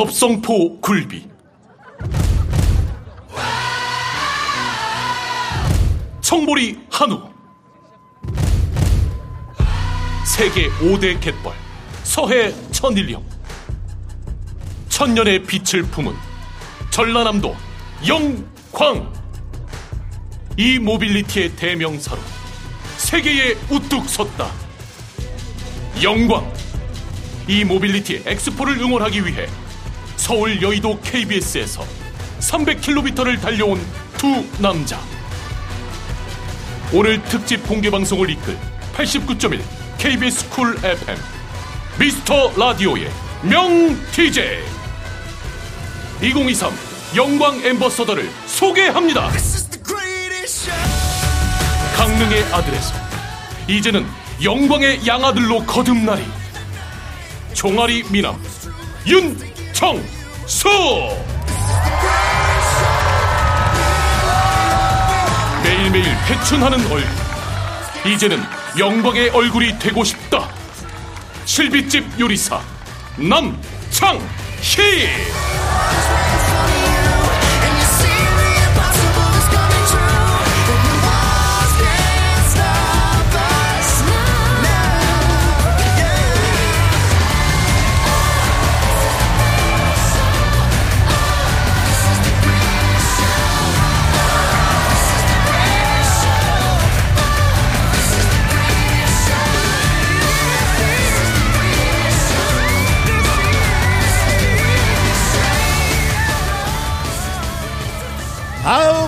법성포 굴비. 청보리 한우. 세계 5대 갯벌 서해 천일령 천년의 빛을 품은 전라남도 영광. 이 모빌리티의 대명사로 세계에 우뚝 섰다. 영광. e-mobility 엑스포를 응원하기 위해 서울 여의도 KBS에서 300km를 달려온 두 남자. 오늘 특집 공개 방송을 이끌 89.1 KBS Cool FM 미스터 라디오의 명 DJ 2023 영광 ambassador를 소개합니다. 강릉의 아들에서 이제는 영광의 양아들로 거듭나리. 종아리 미남 윤청 수! 매일매일 회춘하는 얼굴. 이제는 영광의 얼굴이 되고 싶다. 실비집 요리사 남창희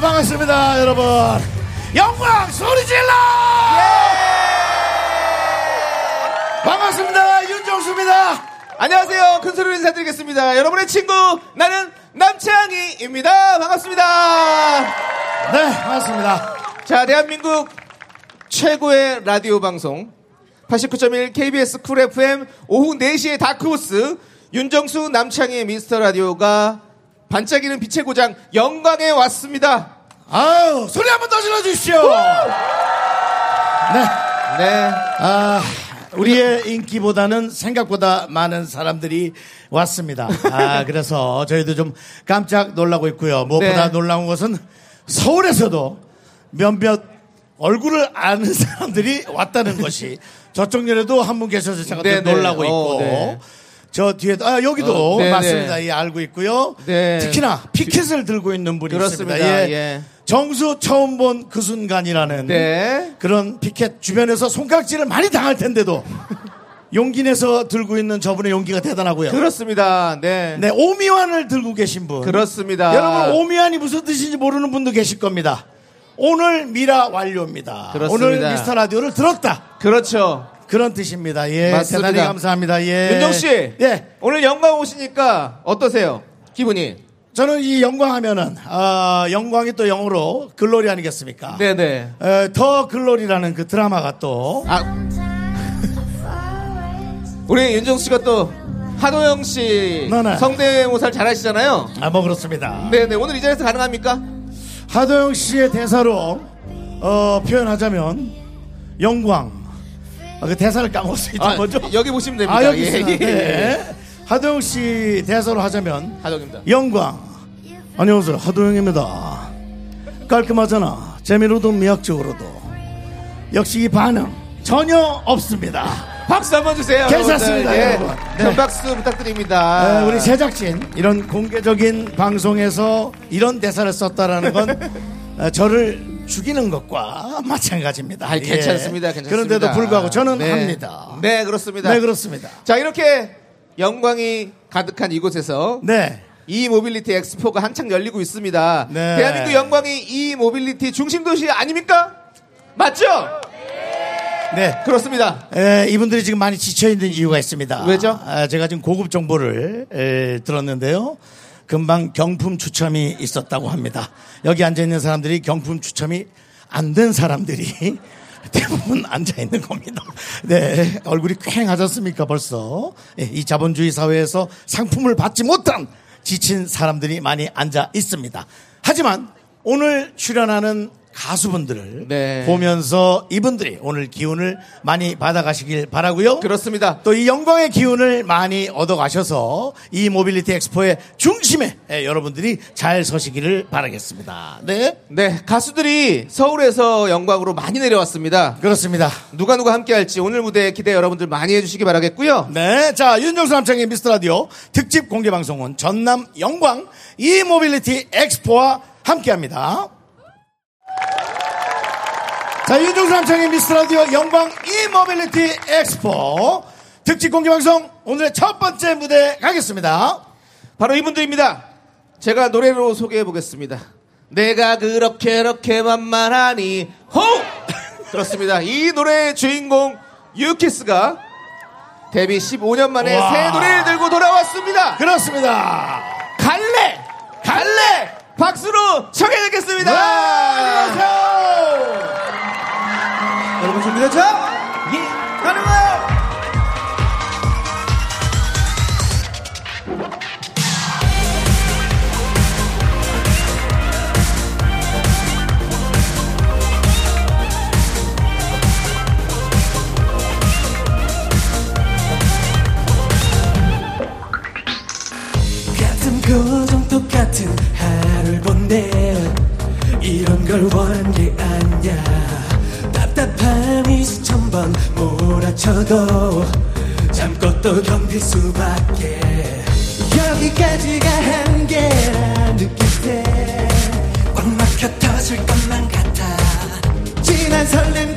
반갑습니다 여러분 영광 소리 질러 반갑습니다 윤정수입니다 안녕하세요. 큰 소리로 인사드리겠습니다. 여러분의 친구 나는 남창희입니다. 반갑습니다. 네 반갑습니다 자, 대한민국 최고의 라디오 방송 89.1 KBS Cool FM 오후 4시의 다크호스 윤정수 남창희의 미스터 라디오가 반짝이는 빛의 고장 영광에 왔습니다. 아유 소리 한번 더 질러주십시오 네 네. 아, 우리의 인기보다는 생각보다 많은 사람들이 왔습니다. 아, 그래서 저희도 좀 깜짝 놀라고 있고요. 무엇보다 네. 놀라운 것은 서울에서도 몇몇 얼굴을 아는 사람들이 왔다는 것이 저쪽 열에도 한 분 계셔서 제가 네, 좀 네. 놀라고 어, 있고 네. 저 뒤에도 아 여기도 어, 네, 맞습니다. 네. 예, 알고 있고요. 네. 특히나 피켓을 들고 있는 분이 그렇습니다. 있습니다. 예. 정수 처음 본 그 순간이라는 네. 그런 피켓 주변에서 손깍지를 많이 당할 텐데도 용기 내서 들고 있는 저분의 용기가 대단하고요. 그렇습니다. 네. 네, 오미완을 들고 계신 분. 그렇습니다. 여러분 오미완이 무슨 뜻인지 모르는 분도 계실 겁니다. 오늘 미라 완료입니다. 그렇습니다. 오늘 미스터 라디오를 들었다. 그렇죠. 그런 뜻입니다. 예, 맞습니다. 대단히 감사합니다. 예. 윤정 씨. 예. 오늘 영광 오시니까 어떠세요? 기분이? 저는 이 영광 하면은 아, 영광이 또 영어로 글로리 아니겠습니까? 네네. 에, 더 글로리라는 그 드라마가 또 아. 우리 윤정수 씨가 또 하도영 씨 네네. 성대모사를 잘하시잖아요. 아, 뭐 그렇습니다. 네네. 오늘 이 자리에서 가능합니까? 하도영 씨의 대사로 어, 표현하자면 영광. 아, 그 대사를 까먹었습니다. 아, 먼저. 여기 보시면 됩니다. 아, 여기 예. 예, 예. 네. 하도영 씨 대사로 하자면 하도영입니다. 영광. 안녕하세요. 하도영입니다. 깔끔하잖아. 재미로도 미학적으로도. 역시 이 반응 전혀 없습니다. 박수 한번 주세요. 괜찮습니다. 예. 여러분. 네. 큰 박수 부탁드립니다. 에, 우리 제작진 이런 공개적인 방송에서 이런 대사를 썼다라는 건 에, 저를 죽이는 것과 마찬가지입니다. 아, 예. 괜찮습니다. 괜찮습니다. 그런데도 불구하고 저는 네. 합니다. 네, 그렇습니다. 네, 그렇습니다. 자, 이렇게 영광이 가득한 이곳에서 네. e-mobility 엑스포가 한창 열리고 있습니다. 네. 대한민국 영광이 e-mobility 중심 도시 아닙니까? 맞죠? 네. 그렇습니다. 에, 이분들이 지금 많이 지쳐있는 이유가 있습니다. 왜죠? 아, 제가 지금 고급 정보를 에, 들었는데요. 금방 경품 추첨이 있었다고 합니다. 여기 앉아있는 사람들이 경품 추첨이 안 된 사람들이 대부분 앉아있는 겁니다. 네. 얼굴이 쾌행하셨습니까 벌써. 예, 이 자본주의 사회에서 상품을 받지 못한 지친 사람들이 많이 앉아 있습니다. 하지만 오늘 출연하는 가수분들을 네. 보면서 이분들이 오늘 기운을 많이 받아가시길 바라고요. 그렇습니다. 또 이 영광의 기운을 많이 얻어가셔서 이 모빌리티 엑스포의 중심에 예, 여러분들이 잘 서시기를 바라겠습니다. 네. 네, 가수들이 서울에서 영광으로 많이 내려왔습니다. 그렇습니다. 누가 누가 함께 할지 오늘 무대 기대 여러분들 많이 해주시기 바라겠고요. 네. 자, 윤정수 남창희 미스터 라디오 특집 공개 방송은 전남 영광 e-mobility 엑스포와 함께 합니다. 자, 윤정수 남창희 미스터 라디오 영광 e-mobility 엑스포 특집 공개 방송 오늘의 첫 번째 무대 가겠습니다. 바로 이분들입니다. 제가 노래로 소개해 보겠습니다. 내가 그렇게 그렇게 만만하니 호! 그렇습니다. 이 노래의 주인공 유키스가 데뷔 15년 만에 와. 새 노래를 들고 돌아왔습니다. 그렇습니다. 갈래! 갈래! 박수로 청해 듣겠습니다. 안녕하세요. 여러분 준비됐죠? 예, 가는 거예요! 같은 고정 똑같은 하루를 본대 이런 걸 원한 쳐도 참고 또 견딜 수밖에. 여기까지가 한계라 느낄 때 꽉 막혀 터질 것만 같아. 진한 설렘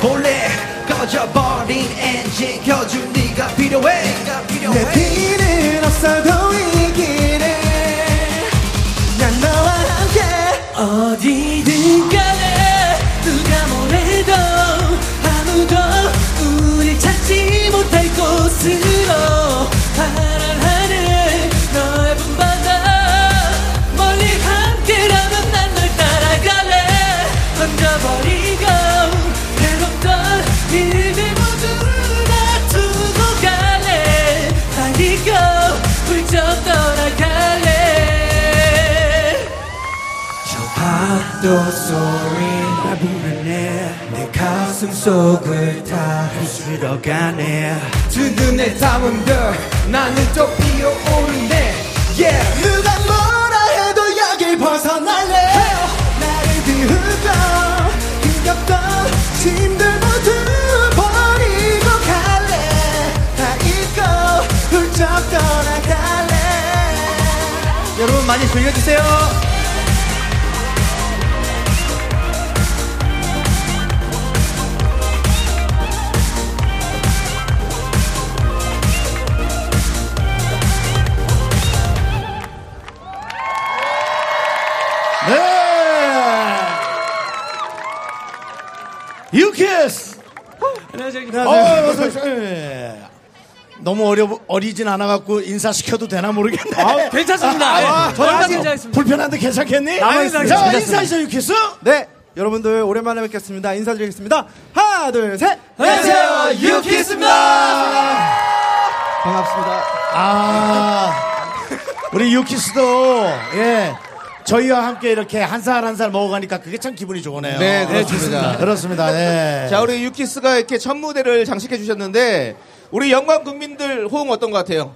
볼래 꺼져버린 엔진. 켜줄 네가 필요해. 내 비는 없어도 소리 부르네. 내 가슴 속을 다 휩쓸어가네. 두 눈에 담은 별 나는 또 피어오르네. Yeah. 누가 뭐라 해도 여길 벗어날래. 나를 비우고 힘겹던 여러분 많이 즐겨주세요. 안녕하세요. 어, 어서 오세요. 예. 너무 어려, 어리진 않아 갖고 인사 시켜도 되나 모르겠네. 아, 괜찮습니다. 아, 네. 저희 얼마 아직 괜찮습니다. 불편한데 괜찮겠니? 남아있습니다. 자. 인사하시죠, 유키스! 네, 여러분들 오랜만에 뵙겠습니다. 인사드리겠습니다. 하나, 둘, 셋. 안녕하세요, 유키스입니다. 반갑습니다. 아, 우리 유키스도, 예. 저희와 함께 이렇게 한 살 한 살 먹어가니까 그게 참 기분이 좋으네요. 네, 그렇습니다. 그렇습니다. 네. 자, 우리 유키스가 이렇게 첫 무대를 장식해 주셨는데 우리 영광 국민들 호응 어떤 것 같아요?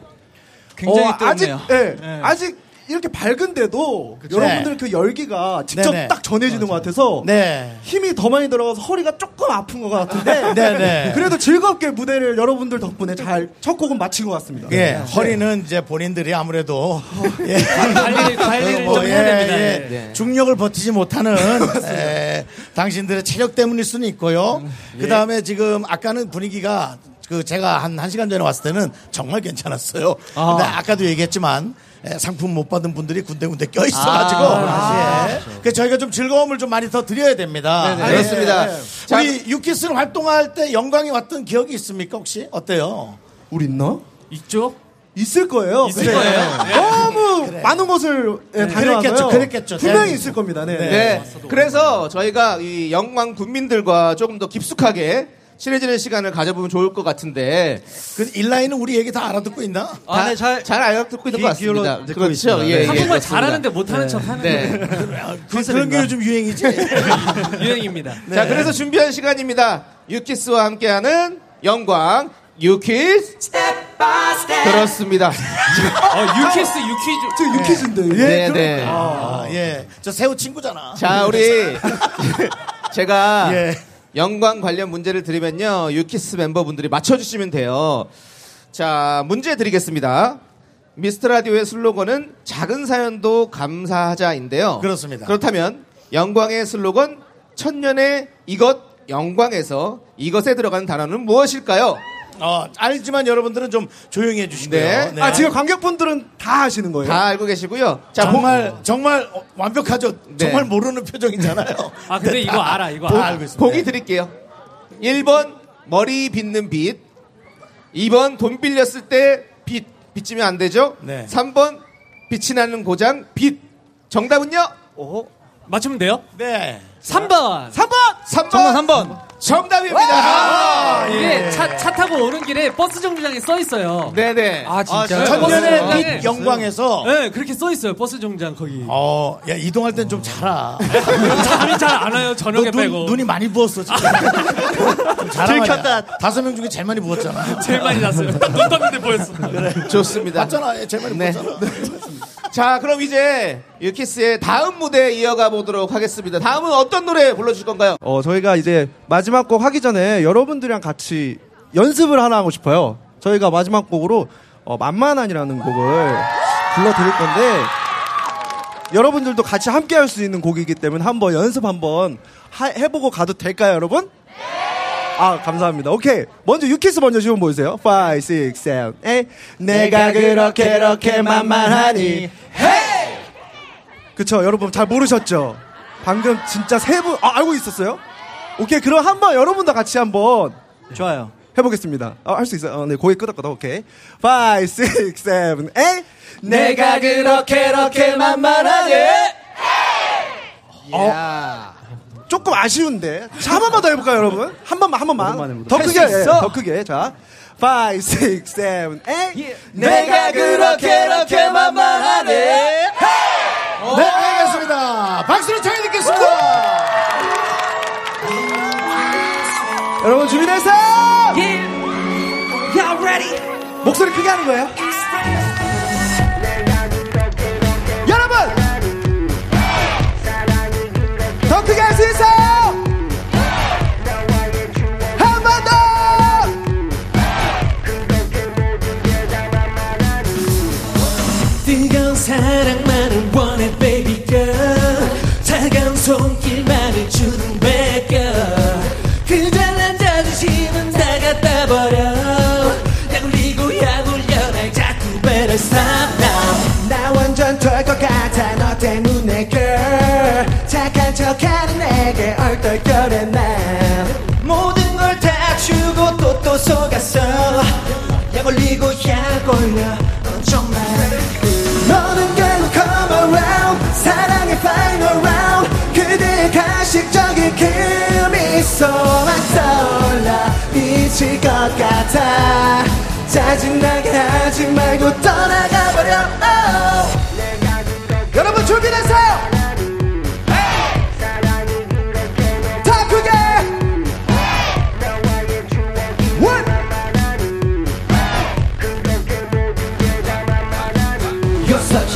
굉장히 어, 아직, 뜨겁네요. 예, 네. 아직 이렇게 밝은데도 여러분들 그 열기가 직접 네네. 딱 전해지는 것 같아서 네. 힘이 더 많이 들어가서 허리가 조금 아픈 것 같은데 네네. 그래도 즐겁게 무대를 여러분들 덕분에 잘 첫 곡은 마친 것 같습니다. 예, 네. 허리는 이제 본인들이 아무래도 예. 관리, 관리를 뭐, 좀 해야 됩니다. 예, 네. 네. 중력을 버티지 못하는 예, 당신들의 체력 때문일 수는 있고요. 그 다음에 지금 아까는 분위기가 그 제가 한 1시간 전에 왔을 때는 정말 괜찮았어요. 근데 아까도 얘기했지만 예, 상품 못 받은 분들이 군데군데 껴 있어가지고 예. 그 저희가 좀 즐거움을 좀 많이 더 드려야 됩니다. 네네. 그렇습니다. 예. 자, 우리 유키스는 활동할 때 영광이 왔던 기억이 있습니까 혹시 어때요? 우리 있나? 있죠? 있을 거예요. 있을 네. 거예요. 너무 많은 곳을 예, 다녀와서요. 그랬겠죠, 그랬겠죠. 분명히 네. 있을 겁니다. 네. 네. 그래서 저희가 이 영광 국민들과 조금 더 깊숙하게 친해지는 시간을 가져보면 좋을 것 같은데 그 일라인은 우리 얘기 다 알아듣고 있나? 아, 네, 잘, 잘 알아듣고 있는 것 같습니다. 그렇죠. 예, 네. 예, 한국말 그렇습니다. 잘하는데 못하는 척 하는 네. 그, 그런 게 요즘 유행이지. 유행입니다. 자, 그래서 준비한 시간입니다. 유키스와 함께하는 영광 유키스 그렇습니다. 어, 유키스, 유키즈. 저 유키즈인데. 네, 그럼- 네. 아, 예. 저 새우 친구잖아. 자, 우리 제가 예. 영광 관련 문제를 드리면요. 유키스 멤버분들이 맞춰주시면 돼요. 자, 문제 드리겠습니다. 미스터 라디오의 슬로건은 작은 사연도 감사하자인데요. 그렇습니다. 그렇다면 영광의 슬로건 천년의 이것 영광에서 이것에 들어가는 단어는 무엇일까요? 어, 알지만 여러분들은 좀 조용히 해주시고요. 네. 아, 지금 관객분들은 다 아시는 거예요. 다 알고 계시고요. 자, 정말 정말 어, 완벽하죠. 네. 정말 모르는 표정이잖아요. 아, 근데 네, 이거 다- 알아, 이거 다 알아. 알고 있습니다. 보기 드릴게요. 1번 머리 빗는 빗. 2번 돈 빌렸을 때 빗. 빗지면 안 되죠? 네. 3번 빛이 나는 고장 빗. 정답은요? 맞추면 돼요? 네. 3번. 3번! 3번! 정답 3번. 정답입니다. 아, 이게 차, 차 타고 오는 길에 버스 정류장에 써 있어요. 네네. 아, 진짜요? 천년의 버스 빛 정류장에- 영광에서 네, 그렇게 써 있어요. 버스 정류장 거기. 어, 야 이동할 땐 좀 자라. 잠이 잘 안 와요. 저녁에 너 눈, 빼고. 눈이 많이 부었어. 지금. 들켰다. 다섯 명 중에 제일 많이 부었잖아. 제일 많이 났어요. 눈 떴는데 보였어. 좋습니다. 맞잖아. 얘 제일 많이 네. 부었잖아. 자, 그럼 이제 유키스의 다음 무대 이어가 보도록 하겠습니다. 다음은 어떤 노래 불러주실 건가요? 어, 저희가 이제 마지막 곡 하기 전에 여러분들이랑 같이 연습을 하나 하고 싶어요. 저희가 마지막 곡으로 어, 만만한이라는 곡을 불러드릴 건데 여러분들도 같이 함께 할 수 있는 곡이기 때문에 한번 연습 한번 하- 해보고 가도 될까요, 여러분? 아, 감사합니다. 오케이. 먼저 유키스 먼저 지금 보여주세요. 5, 6, 7, 8. 내가 그렇게, 그렇게 만만하니. 그쵸, 여러분 잘 모르셨죠? 방금 진짜 세 분, 아, 알고 있었어요? 오케이, 그럼 한번 여러분도 같이 한번 좋아요. 해보겠습니다. 어, 할수 있어요. 어, 네, 고개 끄덕끄덕, 오케이. 5, 6, 7, 8. 내가 그렇게, 그렇게 만만하니. 어, 조금 아쉬운데. 자, 한 번만 더 해볼까요, 여러분? 한 번만, 한 번만. 더 크게, 예, 더 크게. 자. 5, 6, 7, 8. 내가 그렇게, 그렇게 만만하니. 네, 알겠습니다. 박수로 청해 듣겠습니다. 여러분 준비됐어요? 목소리 크게 하는 거예요? 얼떨결에 난 모든 걸 다 주고 또 또 속았어. 약 올리고 약 올려. 넌 정말 너는 결국 come around. 사랑의 final round. 그대의 가식적인 금이소 막떠올라 미칠 것 같아. 짜증나게 하지 말고 떠나가버려. Oh.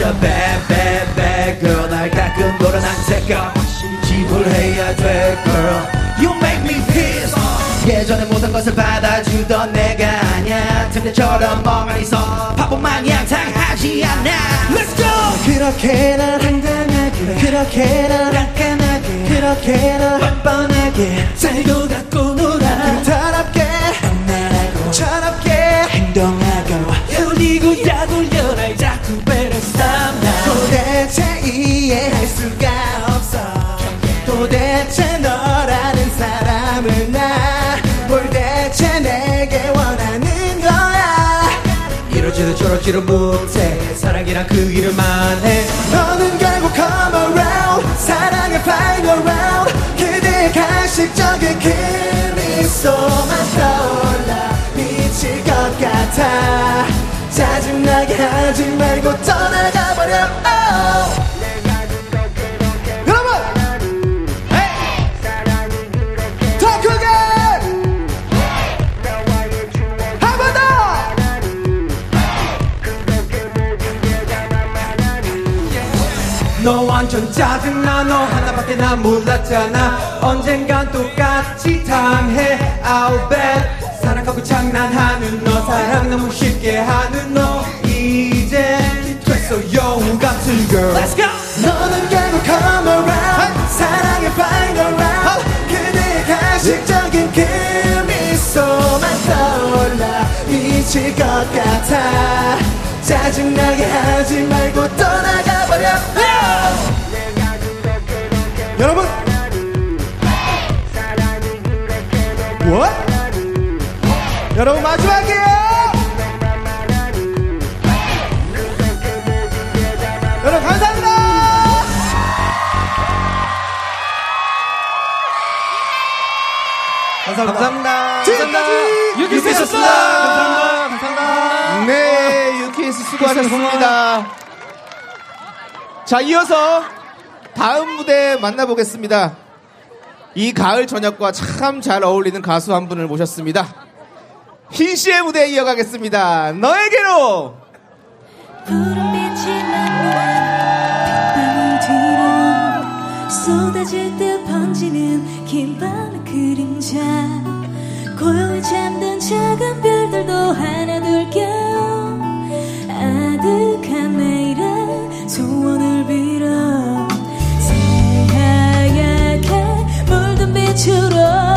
A bad bad bad girl 날 가끔 노란 색깔 지불해야 돼 girl. You make me pissed 예전에 모든 것을 받아주던 내가 아냐 등대처럼 멍하니 서. 바보 마냥 당하지 않아. Let's go! 그렇게 난 당당하게. 그렇게 난 깐깐하게. 그렇게 난 뻔뻔하게. 살고 갖고 놀아. 그렇게. 나라고. 철없게. 행동하 이해할 수가 없어. 도대체 너라는 사람을 나뭘 대체 내게 원하는 거야? 이러지도 저러지도 못해. 사랑이란 그 이름만 해. 너는 결국 come around. 사랑의 final round. 그대의 가식적인 그 미소만 떠올라. 미칠 것 같아. 짜증나게 하지 말고 떠나가버려. Oh. 너 완전 짜증나. 너 하나밖에 난 몰랐잖아. 언젠간 똑같이 당해. I'll bet. 사랑하고 장난하는 너 사랑 너무 쉽게 하는 너. 이제 됐어 여우 같은 girl. Let's go. 너는 결국 come around. 사랑의 final round. 그대의 가식적인 그 미소만 떠올라. 미칠 것 같아. 짜증나게 하지 말고 떠나가 버려 여러분. What? 여러분 마지막이에요. 여러분 감사합니다. 감사합니다. 지금까지 유키스였습니다. 감사합니다. 감사합니다. 네, 유키스 수고하셨습니다. 자, 이어서 다음 무대 만나보겠습니다. 이 가을 저녁과 참 잘 어울리는 가수 한 분을 모셨습니다. 흰 씨의 무대 이어가겠습니다. 너에게로! 쏟아질 듯 번지는 긴 밤의 그림자 고요히 잠든 작은 별들도 하나둘 껴 아득한 내일의 소원을 빛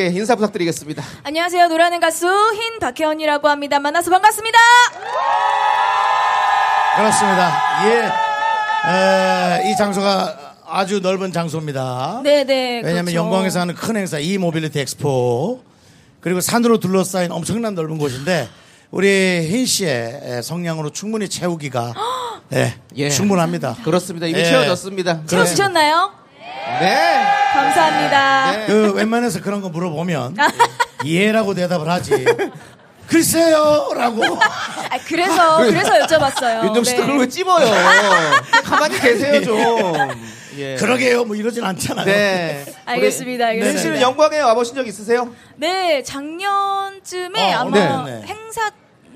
관객분들에게 인사 부탁드리겠습니다. 안녕하세요. 노래하는 가수 흰 박혜원이라고 합니다. 만나서 반갑습니다. 그렇습니다. 예. 에, 이 장소가 아주 넓은 장소입니다. 네네. 왜냐하면 그렇죠. 영광에서 하는 큰 행사 e-mobility 엑스포 그리고 산으로 둘러싸인 엄청난 넓은 곳인데 우리 흰 씨의 성량으로 충분히 채우기가 예, 예. 충분합니다. 그렇습니다. 이미 예. 채워졌습니다. 채워주셨나요? 네. 감사합니다. 네. 그 웬만해서 그런 거 물어보면 이해라고 대답을 하지. 글쎄요라고 아, 그래서 그래서 여쭤봤어요. 윤정 씨도 네. 그걸 왜 찝어요? 가만히 계세요, 좀. 예. 그러게요 뭐 이러진 않잖아요. 네. 알겠습니다, 알겠습니다. 씨는 영광에 와보신 적 있으세요? 네, 작년쯤에 어, 아마 네, 네. 행사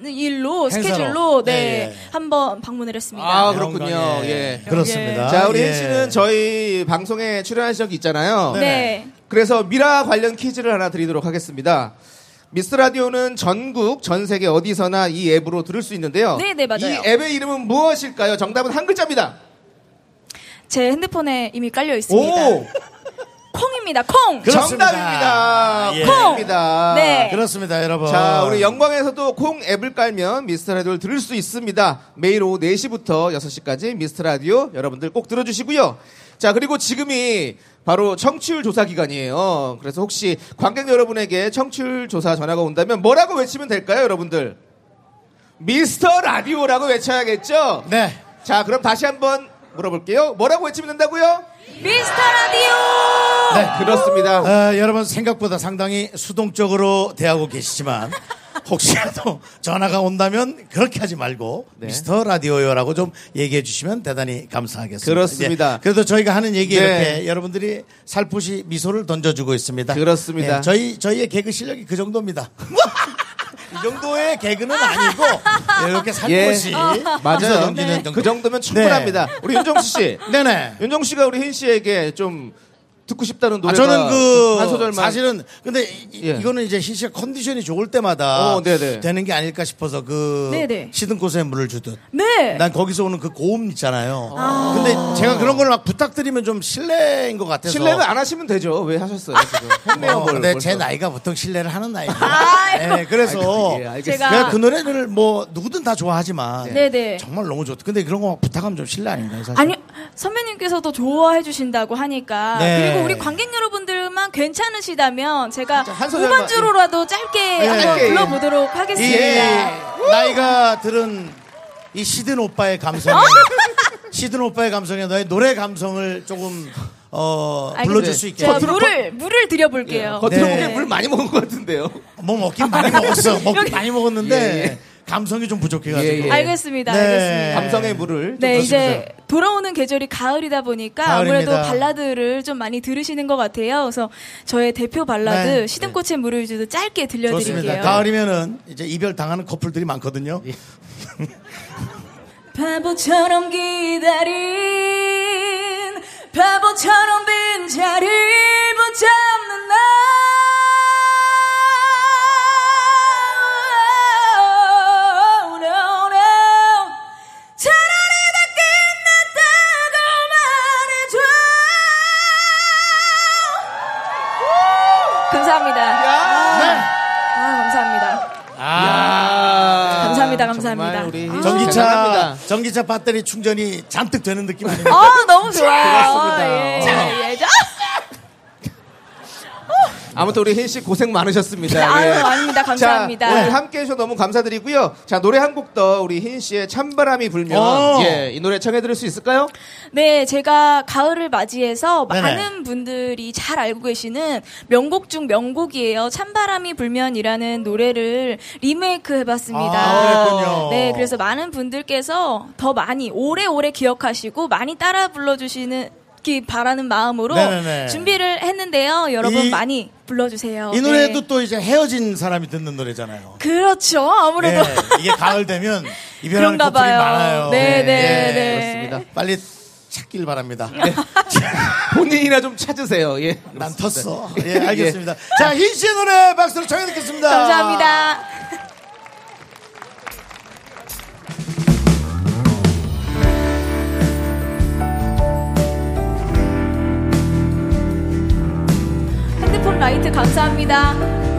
일로 행사로. 스케줄로 네, 예, 예. 한번 방문을 했습니다. 아, 그렇군요. 영광에. 예. 그렇습니다. 자, 우리 예. 흰 씨는 저희 방송에 출연하신 적이 있잖아요. 네. 그래서 미라 관련 퀴즈를 하나 드리도록 하겠습니다. 미스 라디오는 전국, 전 세계 어디서나 이 앱으로 들을 수 있는데요. 네, 네, 맞아요. 이 앱의 이름은 무엇일까요? 정답은 한 글자입니다. 제 핸드폰에 이미 깔려 있습니다. 오! 콩입니다. 콩. 그렇습니다. 정답입니다. 예. 콩입니다. 네. 그렇습니다, 여러분. 자, 우리 영광에서도 콩 앱을 깔면 미스터 라디오를 들을 수 있습니다. 매일 오후 4시부터 6시까지 미스터 라디오 여러분들 꼭 들어주시고요. 자, 그리고 지금이 바로 청취율 조사 기간이에요. 그래서 혹시 관객 여러분에게 청취율 조사 전화가 온다면 뭐라고 외치면 될까요, 여러분들? 미스터 라디오라고 외쳐야겠죠? 네. 자, 그럼 다시 한번 물어볼게요. 뭐라고 외치면 된다고요? 미스터 라디오. 네. 그렇습니다. 어, 여러분 생각보다 상당히 수동적으로 대하고 계시지만 혹시라도 전화가 온다면 그렇게 하지 말고 네. 미스터 라디오요라고 좀 얘기해 주시면 대단히 감사하겠습니다. 그렇습니다. 예, 그래도 저희가 하는 얘기 네. 이렇게 여러분들이 살포시 미소를 던져주고 있습니다. 그렇습니다. 예, 저희 저희의 개그 실력이 그 정도입니다. 이 정도의 개그는 아니고 이렇게 살포시 예. 맞아요. 던지는 정도. 그 정도면 충분합니다. 우리 윤정수 씨. 네네. 윤정 씨가 우리 흰 씨에게 좀 듣고 싶다는 아, 노래가 저는 그한 소절만 사실은 근데 이, 예. 거는 이제 희씨가 컨디션이 좋을 때마다 어, 네네. 되는 게 아닐까 싶어서 그 네네. 시든 꽃에 물을 주듯 네. 난 거기서 오는 그 고음 있잖아요. 근데 제가 그런 걸 막 부탁드리면 좀 실례인 것 같아서 실례는 안 하시면 되죠. 왜 하셨어요 지금? 했네요. 어, 뭘, 근데 벌써. 제 나이가 보통 실례를 하는 나이예요. 아이고. 네, 그래서 예, 알겠습니다. 제가- 내가 그 노래를 뭐 누구든 다 좋아하지만 네네. 정말 너무 좋다. 근데 그런 거막 부탁하면 좀 실례 아닌가요? 사실? 아니 선배님께서도 좋아해 주신다고 하니까 네. 그리고 우리 관객 여러분들만 괜찮으시다면 제가 후반주로라도 짧게 한번 짧게, 예. 불러보도록 이 하겠습니다. 나이가 들은 이 시든 오빠의 감성에 어? 시든 오빠의 감성에 너의 노래 감성을 조금 어 알겠습니다. 불러줄 수 있게 제가 겉으로 물을 물을 드려볼게요. 겉으로 네. 보기엔 물 많이 먹은 것 같은데요. 뭐 먹긴 많이 먹었어 먹긴 여기- 많이 먹었는데 예, 예. 감성이 좀 부족해가지고 예, 예. 알겠습니다. 네. 알겠습니다. 감성의 물을. 좀 네. 이제 돌아오는 계절이 가을이다 보니까 가을입니다. 아무래도 발라드를 좀 많이 들으시는 것 같아요. 그래서 저의 대표 발라드 네. 시든꽃의 물을 주도 짧게 들려드릴게요. 좋습니다 가을이면은 이제 이별 당하는 커플들이 많거든요 예. 바보처럼 기다린 바보처럼 빈 자리를 붙잡는 나 감사합니다, 감사합니다. 우리 아. 전기차. 전기차 배터리 충전이 잔뜩 되는 느낌 아닙니까? 아 너무 좋아요. 예, 예, 예. 아무튼 우리 흰씨 고생 많으셨습니다. 아유, 예. 아닙니다. 감사합니다. 자, 오늘 함께 해주셔서 너무 감사드리고요. 자, 노래 한 곡 더 우리 흰 씨의 찬바람이 불면 오. 예, 이 노래 청해 들을 수 있을까요? 네, 제가 가을을 맞이해서 네네. 많은 분들이 잘 알고 계시는 명곡 중 명곡이에요. 찬바람이 불면이라는 노래를 리메이크 해봤습니다. 아, 그랬군요. 네, 그래서 많은 분들께서 더 많이 오래오래 기억하시고 많이 따라 불러주시는 기 바라는 마음으로 네네네. 준비를 했는데요. 여러분 이- 많이 불러주세요. 이 노래도 네. 또 이제 헤어진 사람이 듣는 노래잖아요. 그렇죠. 아무래도 네, 이게 가을 되면 이별하는 커플이 봐요. 많아요. 네, 네, 예, 네. 그렇습니다. 빨리 찾길 바랍니다. 본인이나 좀 찾으세요. 예. 난 텄어. 예, 알겠습니다. 자, 흰 씨의 노래 박수로 청해 듣겠습니다. 감사합니다. 라이트 감사합니다.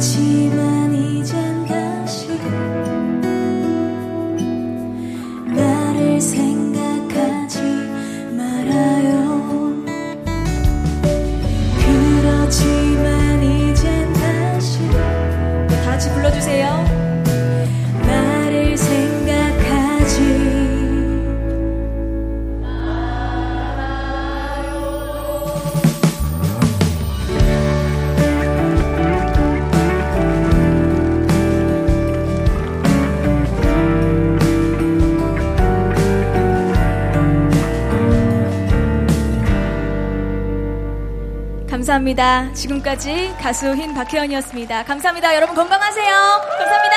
그렇 감사합니다. 지금까지 가수 흰 박혜연이었습니다. 감사합니다. 여러분 건강하세요. 감사합니다.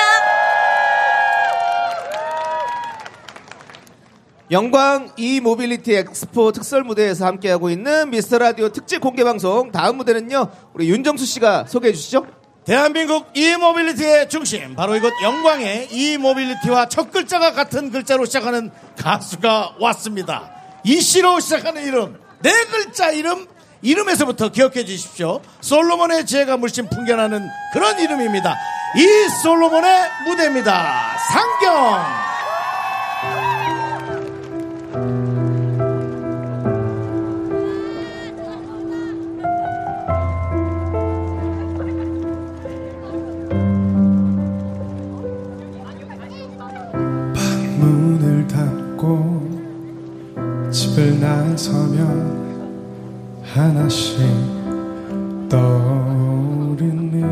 영광 e-mobility 엑스포 특설 무대에서 함께하고 있는 미스터 라디오 특집 공개 방송 다음 무대는요 우리 윤정수 씨가 소개해 주시죠. 대한민국 e-mobility의 중심 바로 이곳 영광의 e-mobility와 첫 글자가 같은 글자로 시작하는 가수가 왔습니다. 이 씨로 시작하는 이름 네 글자 이름 이름에서부터 기억해 주십시오. 솔로몬의 지혜가 물씬 풍겨나는 그런 이름입니다. 이 솔로몬의 무대입니다. 상경. 문을 닫고 집 나서면 하나씩 떠오르는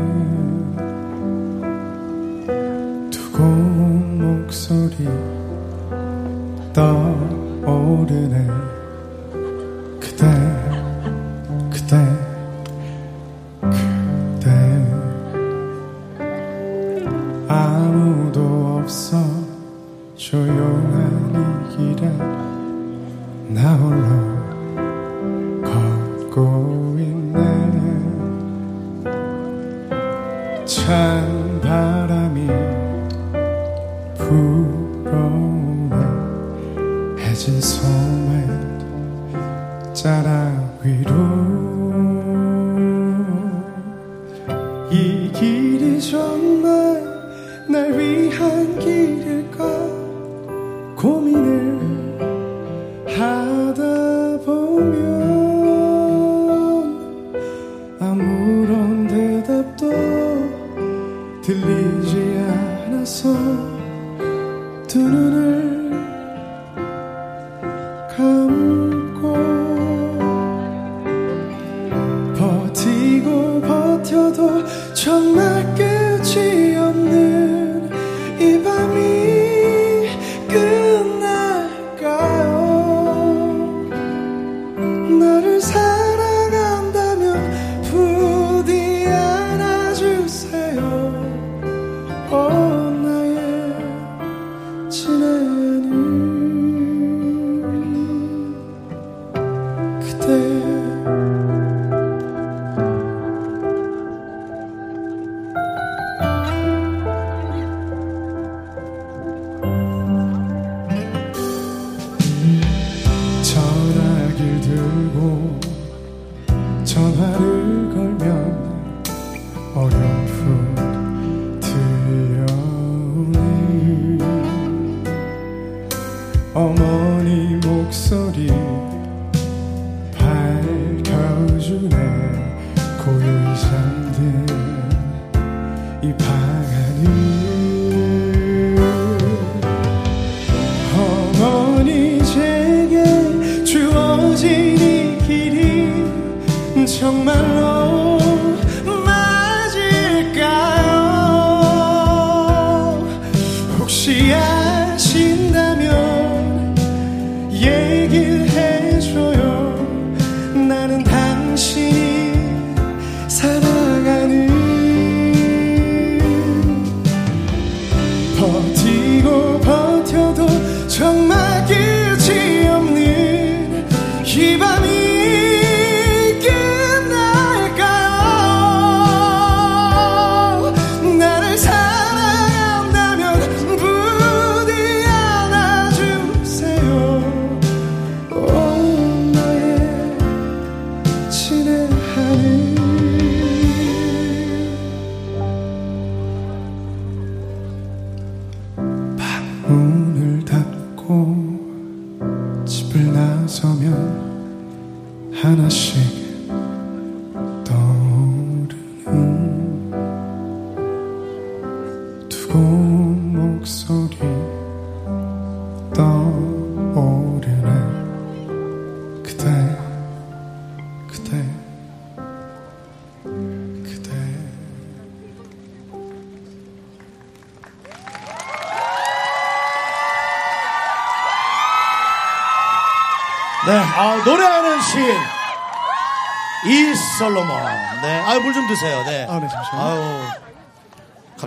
두고운 목소리 떠오르네. 그대 그대 그대. 아무도 없어 조용한 이 길에 나 홀로 걷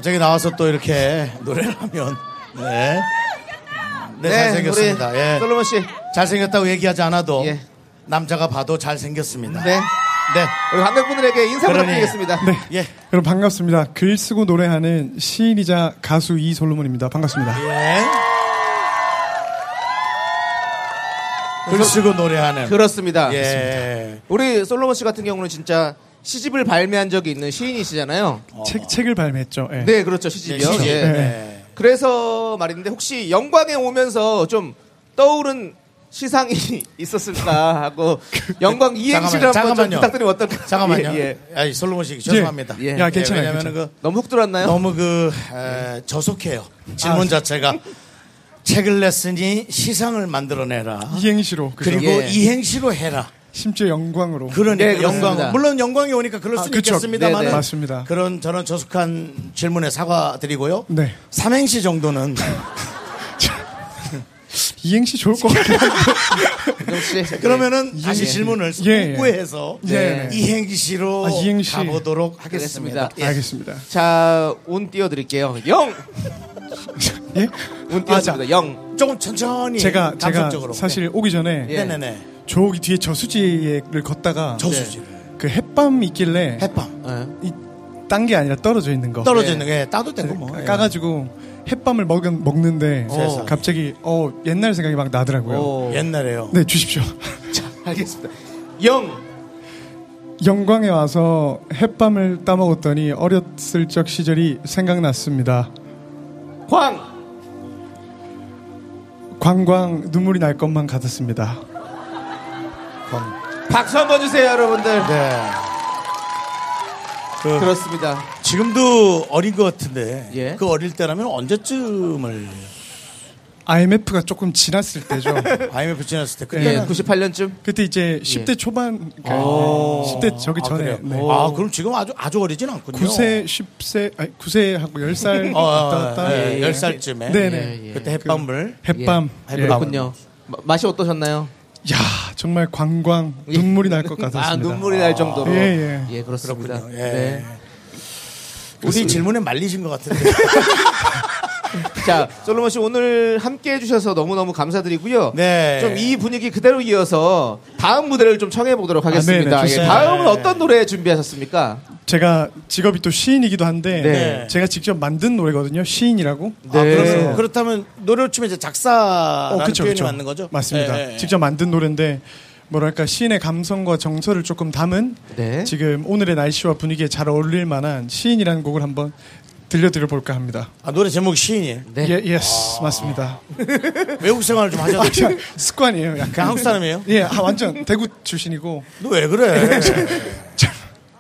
갑자기 나와서 또 이렇게 노래를 하면 네, 네, 잘생겼습니다. 우리 예, 솔로몬 씨. 잘생겼다고 얘기하지 않아도 예. 남자가 봐도 잘생겼습니다. 네. 네, 우리 관객분들에게 인사. 부탁드리겠습니다. 네. 예, 여러분 반갑습니다. 글 쓰고 노래하는 시인이자 가수 이솔로몬입니다. 반갑습니다. 예. 글 쓰고 노래하는. 그렇습니다. 예. 우리 솔로몬 씨 같은 경우는 진짜 시집을 발매한 적이 있는 시인이시잖아요. 책 책을 발매했죠. 예. 네, 그렇죠. 시집이요. 시집. 예. 네. 그래서 말인데 혹시 영광에 오면서 좀 떠오른 시상이 있었을까 하고 영광 이행시를. 한번. 부탁드리면 어떨까? 잠깐만요. 예, 예. 아이, 솔로몬 씨 죄송합니다. 예. 야, 괜찮아요, 왜냐면 괜찮아요. 그 너무 훅 들었나요? 너무 그 에, 저속해요. 질문 아. 자체가 책을 냈으니 시상을 만들어내라. 이행시로 그죠? 그리고 예. 이행시로 해라. 심지어 영광으로. 그러니까 네. 영광 물론 영광이 오니까 그럴 아, 수는 그쵸. 있겠습니다만 네, 네. 맞습니다. 그런 저는 저속한 질문에 사과드리고요. 네. 삼행시 정도는 이행시 좋을 것 같긴 한데. 윤정 씨. 그러면 다시 예. 질문을 예, 예. 숙고해서 네. 이행시로 아, 이행시. 가보도록 하겠습니다. 알겠습니다. 예. 알겠습니다. 자, 운 띄워드릴게요. 영! 예? 운 띄웠습니다. 영. 조금 천천히 제가 제가 감성적으로. 사실 오기 전에 예. 네. 네네네 저기 뒤에 저수지를 걷다가 저수지를 그 햇밤 있길래 햇밤 예. 딴 게 아니라 떨어져 있는 거. 떨어져 있는 게 따도 되고 뭐 예. 까가지고 햇밤을 먹, 먹는데 세상에. 갑자기 어 옛날 생각이 막 나더라고요. 오. 옛날에요. 네 주십시오. 자, 알겠습니다. 영! 영광에 와서 햇밤을 따먹었더니 어렸을 적 시절이 생각났습니다. 광! 광광 눈물이 날 것만 같았습니다. 박수 한번 주세요, 여러분들. 네. 그, 그렇습니다. 지금도 어린 것 같은데 예. 그 어릴 때라면 언제쯤을 IMF가 조금 지났을 때죠. IMF 지났을 때 예, 그때는 98년쯤. 그때 이제 10대 초반, 그러니까 오. 10대 저기 아, 전에? 네. 아 그럼 지금 아주 아주 어리진 않군요. 9세, 10세, 아니 9세하고 10살 어, 왔다 어, 갔다 예, 예, 열 예. 살쯤에 네네. 예, 예. 그때 햇밤을 햇밤. 예. 예. 마- 맛이 어떠셨나요? 야 정말 광광 눈물이 날 것 같았습니다. 아, 눈물이 날 정도로. 예, 예, 그렇습니다. 그렇군요. 예. 네. 우리 질문에 말리신 것 같은데. 자, 솔로몬 씨 오늘 함께 해주셔서 너무너무 감사드리고요. 네. 좀 이 분위기 그대로 이어서 다음 무대를 좀 청해 보도록 하겠습니다. 네네, 예. 다음은 어떤 노래 준비하셨습니까? 제가 직업이 또 시인이기도 한데 네. 제가 직접 만든 노래거든요. 시인이라고. 아, 네. 그러면 그렇다면 노래를 치면 이제 작사라는 어, 그쵸, 표현이 그쵸. 맞는 거죠? 맞습니다. 예, 예. 직접 만든 노래인데 뭐랄까 시인의 감성과 정서를 조금 담은 네. 지금 오늘의 날씨와 분위기에 잘 어울릴 만한 시인이라는 곡을 한번 들려드려 볼까 합니다. 아, 노래 제목 시인이에요. 네. 예, yes 맞습니다. 외국 생활을 좀 하셔도 아, 습관이에요. 약간. 그냥 한국 사람이에요? 예, 아, 완전 대구 출신이고. 너 왜 그래?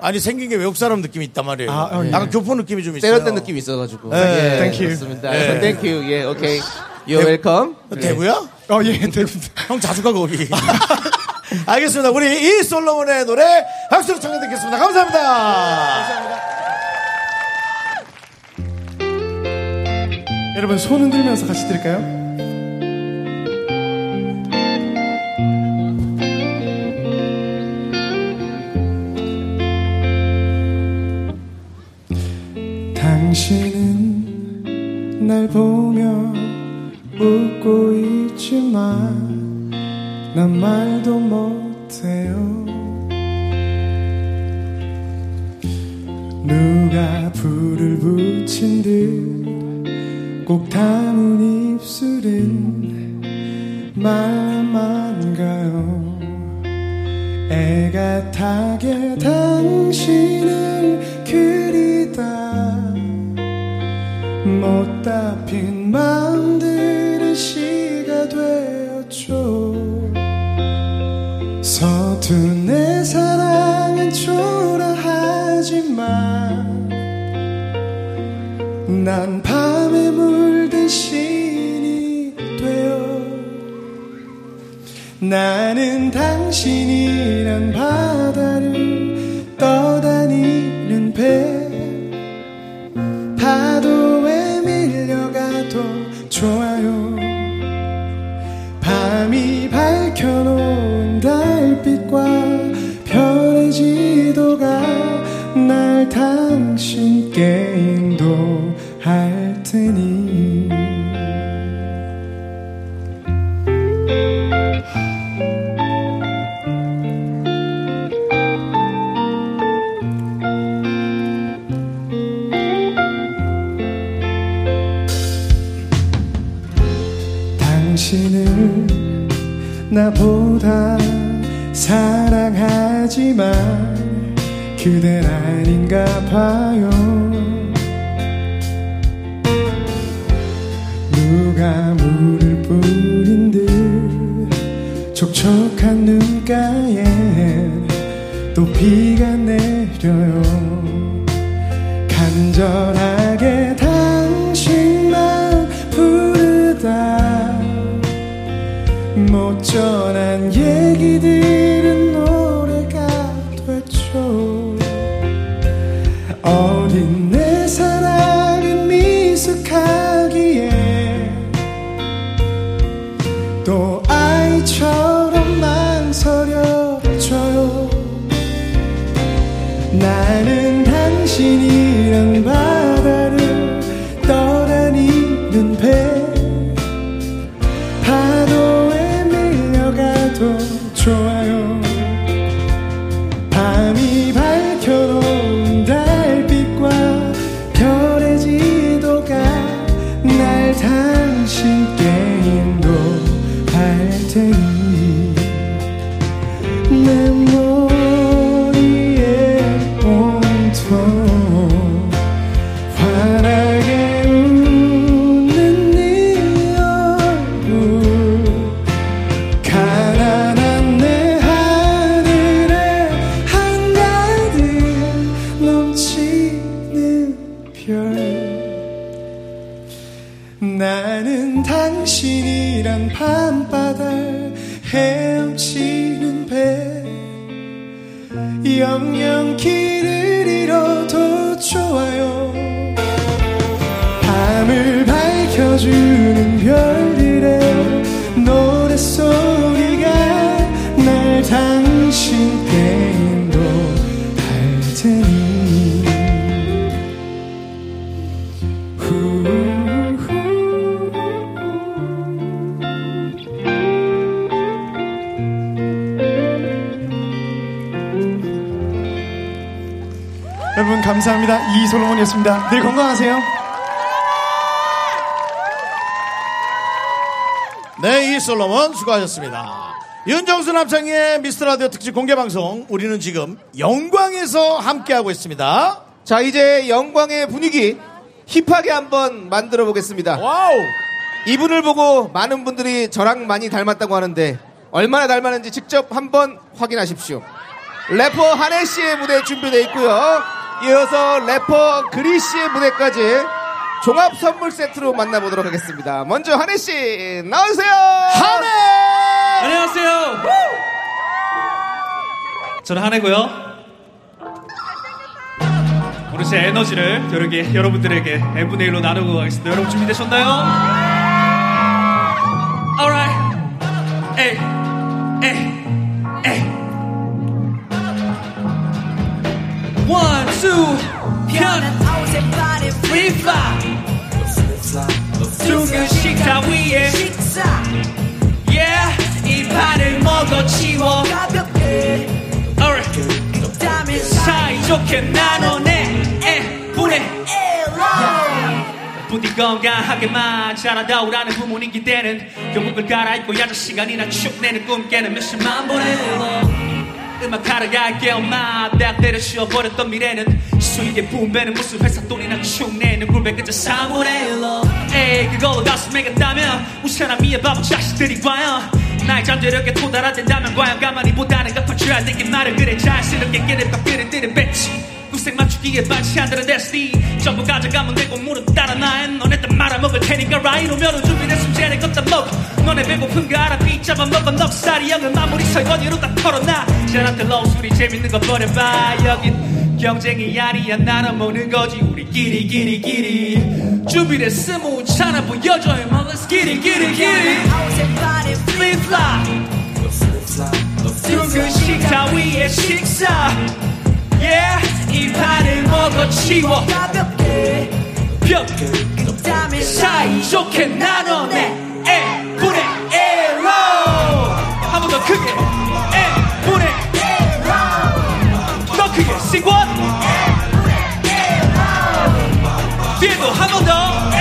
아니 생긴 게 외국 사람 느낌이 있단 말이에요. 아, 어, 예. 약간 교포 느낌이 좀 있어요. 세련된 느낌이 있어가지고. 네. 예, Thank you. 그렇습니다. 네. Thank you. 예, 오케이. You're welcome. 대구야? 어, 예, 대구. 형 자주 가 거기. 알겠습니다. 우리 이 솔로몬의 노래 박수로 청해 듣겠습니다. 감사합니다. 여러분 손 흔들면서 같이 들을까요? 당신은 날 보며 웃고 있지만 난 말도 못해요. 누가 불을 붙인 듯 꼭 담은 입술은 말만 가요? 애가 타게 당신을 그리다 못다 핀마 난 밤에 물든 시인이 되어 나는 당신이란 바다를 떠 그댄 아닌가 봐요. 누가 물을 뿌린 듯 촉촉한 눈가에 또 비가 내려요. 간절 당신께 인도 할 테니. 여러분 감사합니다. 이솔로몬이었습니다. 늘 건강하세요. 네, 이솔로몬 수고하셨습니다. 윤정수 남창희의 미스터 라디오 특집 공개 방송. 우리는 지금 영광에서 함께하고 있습니다. 자, 이제 영광의 분위기 hip하게 한번 만들어 보겠습니다. wow! 이분을 보고 많은 분들이 저랑 많이 닮았다고 하는데 얼마나 닮았는지 직접 한번 확인하십시오. 래퍼 한해 씨의 무대 준비되어 있고요. 이어서 래퍼 그리 씨의 무대까지 종합 선물 세트로 만나보도록 하겠습니다. 먼저 한혜 씨 나오세요. 한해! 안녕하세요. 저는 한혜고요. 오늘 제 에너지를 여러게, 여러분들에게 n분의 1로 나누고 가겠습니다. 여러분 준비되셨나요? Alright. 에이, 에이, 에이. One, two, fly. 둥근 식탁 위에. 이 먹어 치워. Alright. 사이좋게 나눠내. 부디 건강하게만 자라다 오라는 부모님 기대는 교복을 갈아입고 야자 시간이나 축 내는 꿈 깨는 몇십만 번을 음악 하러 갈게 엄마 대학 때려 쉬어버렸던 미래는 수익의 분배는 무슨 회사 돈이나 축 내는 굴배 그저 사물의 일로 에이 그걸로 가슴 매겠다면 우사람이의 바보 자식들이 과연 나의 잠재력에 도달하된다면 과연 가만히 보다는 갚아줘야 되긴 말을 그래. 자연스럽게 깨를 깎이는 뜨는 배치 구색 맞추기에 되는 데스니 전부 가져가면 되고 물은 따라 나엔 너네 때 말아먹을 테니까 라이로 면은 준비됐으면 쟤네 걷다 먹어. 너네 배고픈 거 알아? 빗잡아 먹어. 넉살이 형은 마무리 설거지로 다 털어놔. 쟤한테 러우술이 재밌는 거 버려봐. 여긴 경쟁이 아니야. 나눠 먹는 거지. 우리끼리 끼리 끼리. 준비됐으면 차나 보여줘요 뭐 Let's get it get it get it Flip flop 둥근 식탁 위에 식사. Yeah 이 판을 먹어 치워. 벽 사이좋게 나눠내. 에 분의 에로. 한 번 더 크게. 에 분의 더 크게. 시권 뒤에도 한 번더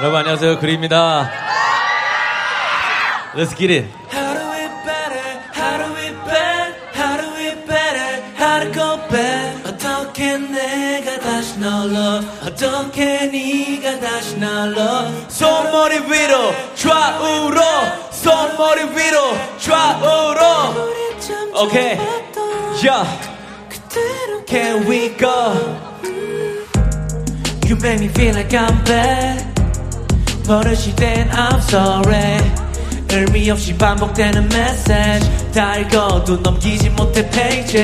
여러분 안녕하세요 그리입니다 Let's get it How do we better? How do we better? How do we better? How to go back? 어떻게 내가 다시 널러? 어떻게 네가 다시 널러? 손머리 위로 좌우로 손머리 위로 좌우로 오케이 야 Can we go You make me feel like I'm bad 버릇이 된 I'm sorry 의미 없이 반복되는 메시지 다 읽어도 넘기지 못해 페이지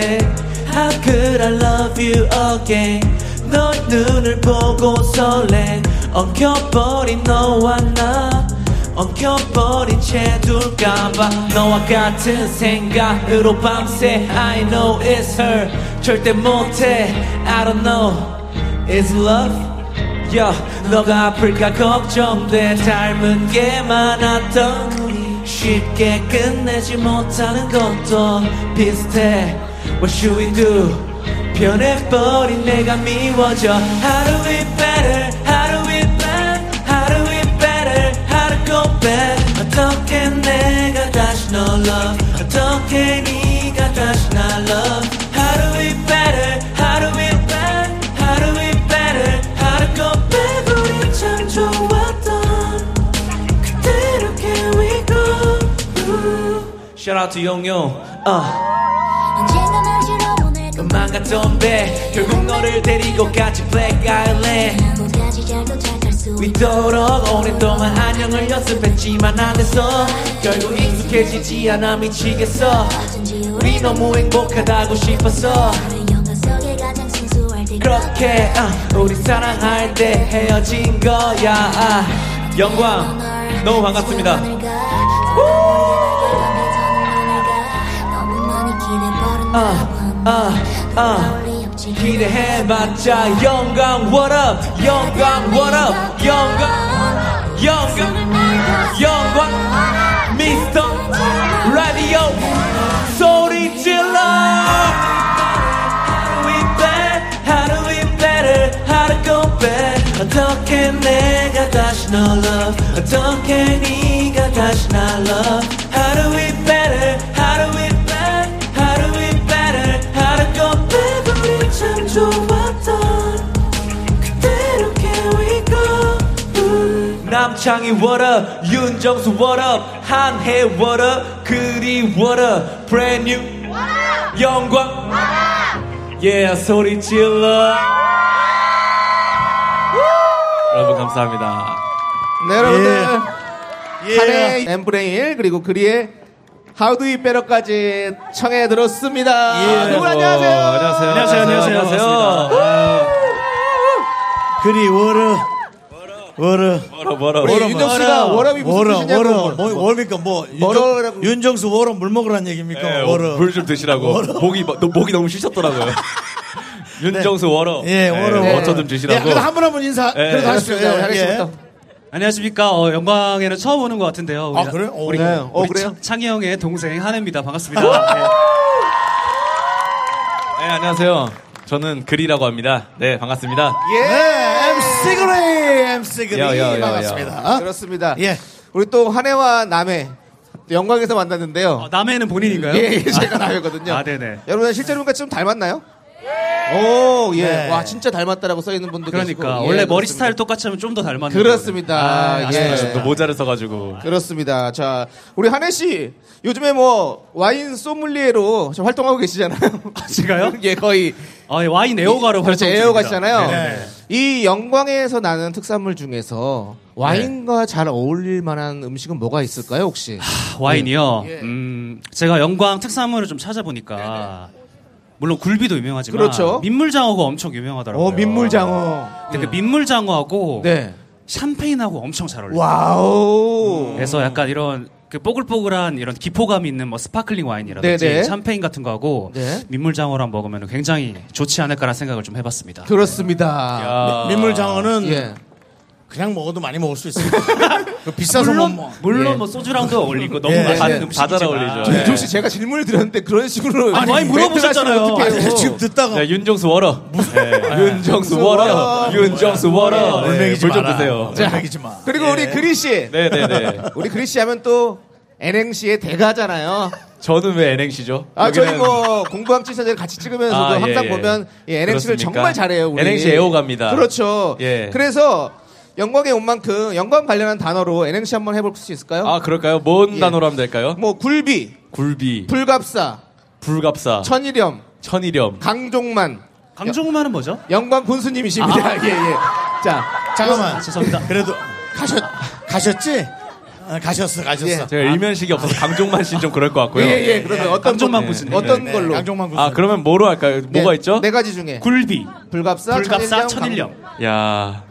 How could I love you again? 너의 눈을 보고 설레 엉켜버린 너와 나. 엉켜버린 채 둘까봐 너와 같은 생각으로 밤새 I know it's her. 절대 못해. I don't know. It's love yeah, 너가 아플까 걱정돼 닮은 게 많았던 우리 쉽게 끝내지 못하는 것도 비슷해 What should we do 변해버린 내가 미워져 How do we better How do we better How do we better How to go back 어떻게 내가 다시 널 love 어떻게 네가 다시 날 love How do we better Shout out to 용용 uh. 음악 같던 배. 결국 너를 데리고 같이 Black Island. 위도록 오랫동안 안녕을 연습했지만 안 됐어. 결국 익숙해지지 않아 미치겠어. 우리 너무 행복하다고 싶었어. 그렇게 아, 우리 사랑할 때 헤어진 거야. 아, 영광. 너무 반갑습니다 아, 아, 기대해봤자 영광 what up 영광 what up 영광 영광 영광 미스터 라디오 소리 질러 How do we better How do we better How to go back 어떻게 내가 다시 널 love 어떻게 네가 다시 날 love How do we 남창희 what up 윤정수 what up 한해 what up 그리 what up brand new. 영광! yeah 소리 질러! 여러분 감사합니다. 네, 여러분들. 예. 한해 엠브레일 그리고 그리의 How do we better까지 청해 들었습니다. 예. 여러분 안녕하세요. 안녕하세요. 안녕하세요, 안녕하세요. 그리 워러 워러 뭐라 뭐라 우리 뭐라 윤정 씨가 워럼이 무슨 워러 뜻이냐고. 워러 뭐 뭡니까 뭐 워러라고. 윤정, 윤정수 워러 물 먹으란 얘기입니까 네, 워러 물 좀 드시라고 워러. 목이 너- 목이 너무 쉬셨더라고요 윤정수 워러 예 워러 네. 워터 좀 예, 드시라고 그래도 한분 한 분 인사 예. 그래도 하십시오 알겠습니다. 예, 한해 예. 씨부터. 안녕하십니까. 어, 영광에는 처음 오는 것 같은데요. 아 우리- 그래요 오, 우리, 네. 어, 우리 그래요? 창- 창희 형의 동생 한혜입니다. 반갑습니다. 네. 네 안녕하세요 저는 그리라고 합니다 네 반갑습니다 예. 네 MC 그리 MC 야, 반갑습니다 그렇습니다. 예 우리 또 한해와 남해 영광에서 만났는데요. 어, 남해는 본인인가요? 예, 예, 제가 남해거든요. 아, 네네. 여러분 실제로 보니까 좀 닮았나요? 오, 예. 네. 와, 진짜 닮았다라고 써 있는 분도 그러니까 계시고. 예, 원래 머리 그렇습니다. 스타일 똑같이 하면 좀 더 닮았는데. 그렇습니다. 아, 예. 아쉽다. 또 모자를 써가지고 그렇습니다. 자, 우리 한혜 씨 요즘에 뭐 와인 소믈리에로 좀 활동하고 계시잖아요. 제가요? 예, 거의 아, 예, 와인 애호가로 그렇죠. 활동 애호가시잖아요. 네. 이 영광에서 나는 특산물 중에서 와인과 잘 어울릴 만한 음식은 뭐가 있을까요, 혹시? 와인이요. 예. 음, 제가 영광 특산물을 좀 찾아보니까 물론 굴비도 유명하지만 그렇죠. 민물장어가 엄청 유명하더라고요. 어, 민물장어. 근데 그 민물장어하고 네. 샴페인하고 엄청 잘 어울려요. Wow. 그래서 약간 이런 그 뽀글뽀글한 이런 기포감 있는 뭐 sparkling 와인이라든지 네네. 샴페인 같은 거 하고 네. 민물장어랑 먹으면 굉장히 좋지 않을까라는 생각을 좀 해봤습니다. 그렇습니다. 야. 민물장어는 예. 그냥 먹어도 많이 먹을 수 있습니다 그 비싸서 물론 뭐 물론 예. 뭐 소주랑도 어울리고 너무 예, 맛있는 예. 음식이지만 다잘 어울리죠. 저 네. 윤종 씨 제가 질문을 드렸는데 그런 식으로 아니, 많이 물어보셨잖아요. 아니, 지금 듣다가 네, 윤정수 water 네, 윤정수 워러 윤정수 워러 네, 물먹이지 물좀 마라 드세요 물먹이지 마 그리고 우리 그리 씨. 네 네 네 우리 그리 씨 하면 또 NNC의 대가잖아요. 저는 왜 NNC죠? 아, 저희 뭐 공부왕 찌사들 같이 찍으면서도 아, 예, 항상 예. 보면 이 NNC를 그렇습니까? 정말 잘해요. 우리. NNC 애호가입니다. 그렇죠. 예. 그래서 영광에 온 만큼 영광 관련한 단어로 NNC 한번 해볼 수 있을까요? 아 그럴까요? 뭔 예. 단어로 하면 될까요? 뭐 굴비, 굴비 불갑사, 불갑사 천일염, 천일염 강종만, 강종만은 뭐죠? 영광 군수님이십니다. 예, 예. 자, 잠깐만 아, 죄송합니다. 그래도 가셨 가셨지 아, 가셨어, 가셨어. 예. 제가 일면식이 없어서 강종만 씨는 좀 그럴 것 같고요. 예, 예. 그러면 어떤 강종만 걸- 구스님. 어떤 네, 걸로? 강종만 군수. 아 그러면 뭐로 할까요? 네, 뭐가 있죠? 네 가지 중에 굴비, 불갑사, 불갑사, 천일령. 야,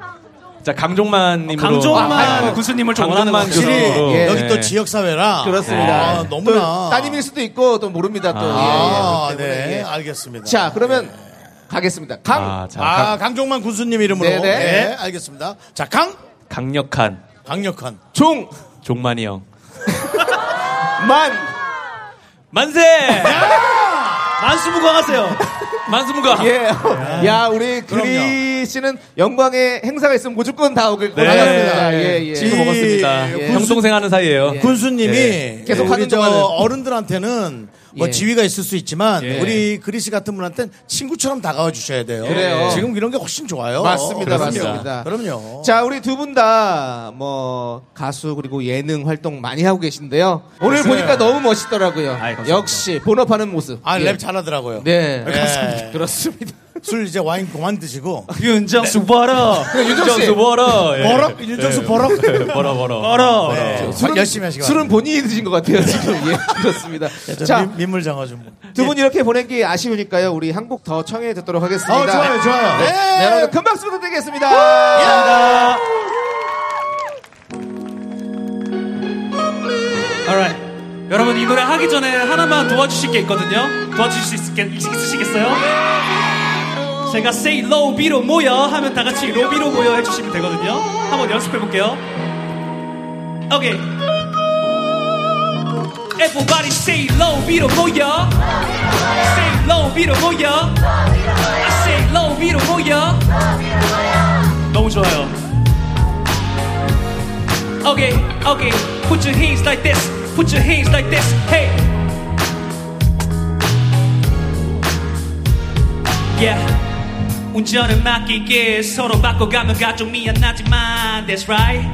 자 강종만님으로. 강종만 아, 아이고. 군수님을 좀 원하는. 확실히. 예. 여기 또 지역 사회라. 그렇습니다. 아, 너무나. 또 따님일 수도 있고 또 모릅니다 또. 아, 예, 예. 네, 예. 알겠습니다. 자 그러면 가겠습니다. 강 아, 자, 아, 강, 강종만 군수님 이름으로. 네네. 네, 알겠습니다. 자, 강, 강력한 강력한. 종, 종만이 형. 만, 만세! 만수무강하세요. 만수무가. 예. 야 우리 그리 씨는 영광의 행사가 있으면 무조건 다 오길 네. 바랍니다. 예, 예. 친구 먹었습니다. 예. 형동생 하는 사이예요. 군수님이 예. 계속 하는 저. 어른들한테는 뭐 예. 지위가 있을 수 있지만 예. 우리 그리 씨 같은 분한테는 친구처럼 다가와 주셔야 돼요. 그래요. 지금 이런 게 훨씬 좋아요. 맞습니다, 그럼요. 맞습니다. 그럼요. 자, 우리 두 분 다 뭐 가수 그리고 예능 활동 많이 하고 계신데요. 오늘 그렇습니다. 보니까 너무 멋있더라고요. 아이. 역시 본업하는 모습. 아, 예. 랩 잘하더라고요. 네, 예. 그렇습니다. 술 이제 와인 그만 드시고. 윤정수 버러. 윤정 씨, 벌어. 예. 버럭? 윤정수 버럭? 벌어. 버러. 네. 술은- 열심히 하시고. 술은 본인이 드신 것 같아요 지금. 예, 그렇습니다. 자, 자, 민, 물장어 좀. 두 분 이렇게 보낸 게 아쉬우니까요. 우리 한 곡 더 청해 듣도록 하겠습니다. 어, 좋아요, 좋아요. 네, 네. 네, 여러분 큰 박수 부탁드리겠습니다. Alright. 여러분 이 노래 하기 전에 하나만 도와주실 게 있거든요. 도와주실 수 있겠, 있으시겠어요? 제가 say B로 모여 하면 다 같이 B로 모여 해주시면 되거든요. 한번 연습해 볼게요. 오케이. Everybody say B로 모여. Say B로 모여. I say B로 모여. 너무 좋아요. Okay, okay. Put your hands like this. Put your hands like this. Hey. Yeah. 운전을 맡기게 서로 바꿔가면 가좀 미안하지만 That's right.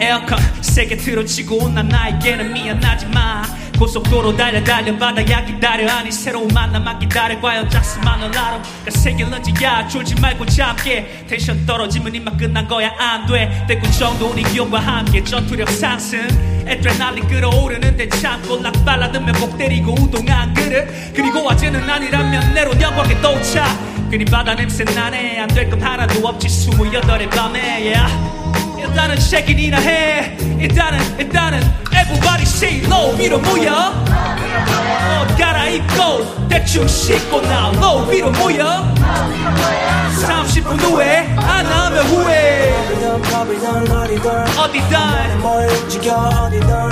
에어컨 세게 틀어치고 난 나에게는 미안하지만 고속도로 달려 달려 바다야 기다려. 아니 새로운 만남만 기다려. 과연 짝수만을 알아? 새길런지 야. 졸지 말고 잠게. 텐션 떨어지면 이만 끝난 거야. 안돼. 대꾸 정도 우리 기억과 함께. 전투력 상승. 에드레날린 끌어오르는데 참고 락 빨라들면 목 때리고 우동 안 그릇. 그리고 어제는 아니라면 내로 영광에 도착. 괜히 바다 냄새 나네. 안될건 하나도 없지. 스물여덟의 밤에 yeah. 일단은 check-in이나 해. 일단은 일단은 everybody say low 위로 모여. 옷 갈아입고 대충 씻고 나 low 위로 모여. 30분 후에 안 나오면 후회. 어디든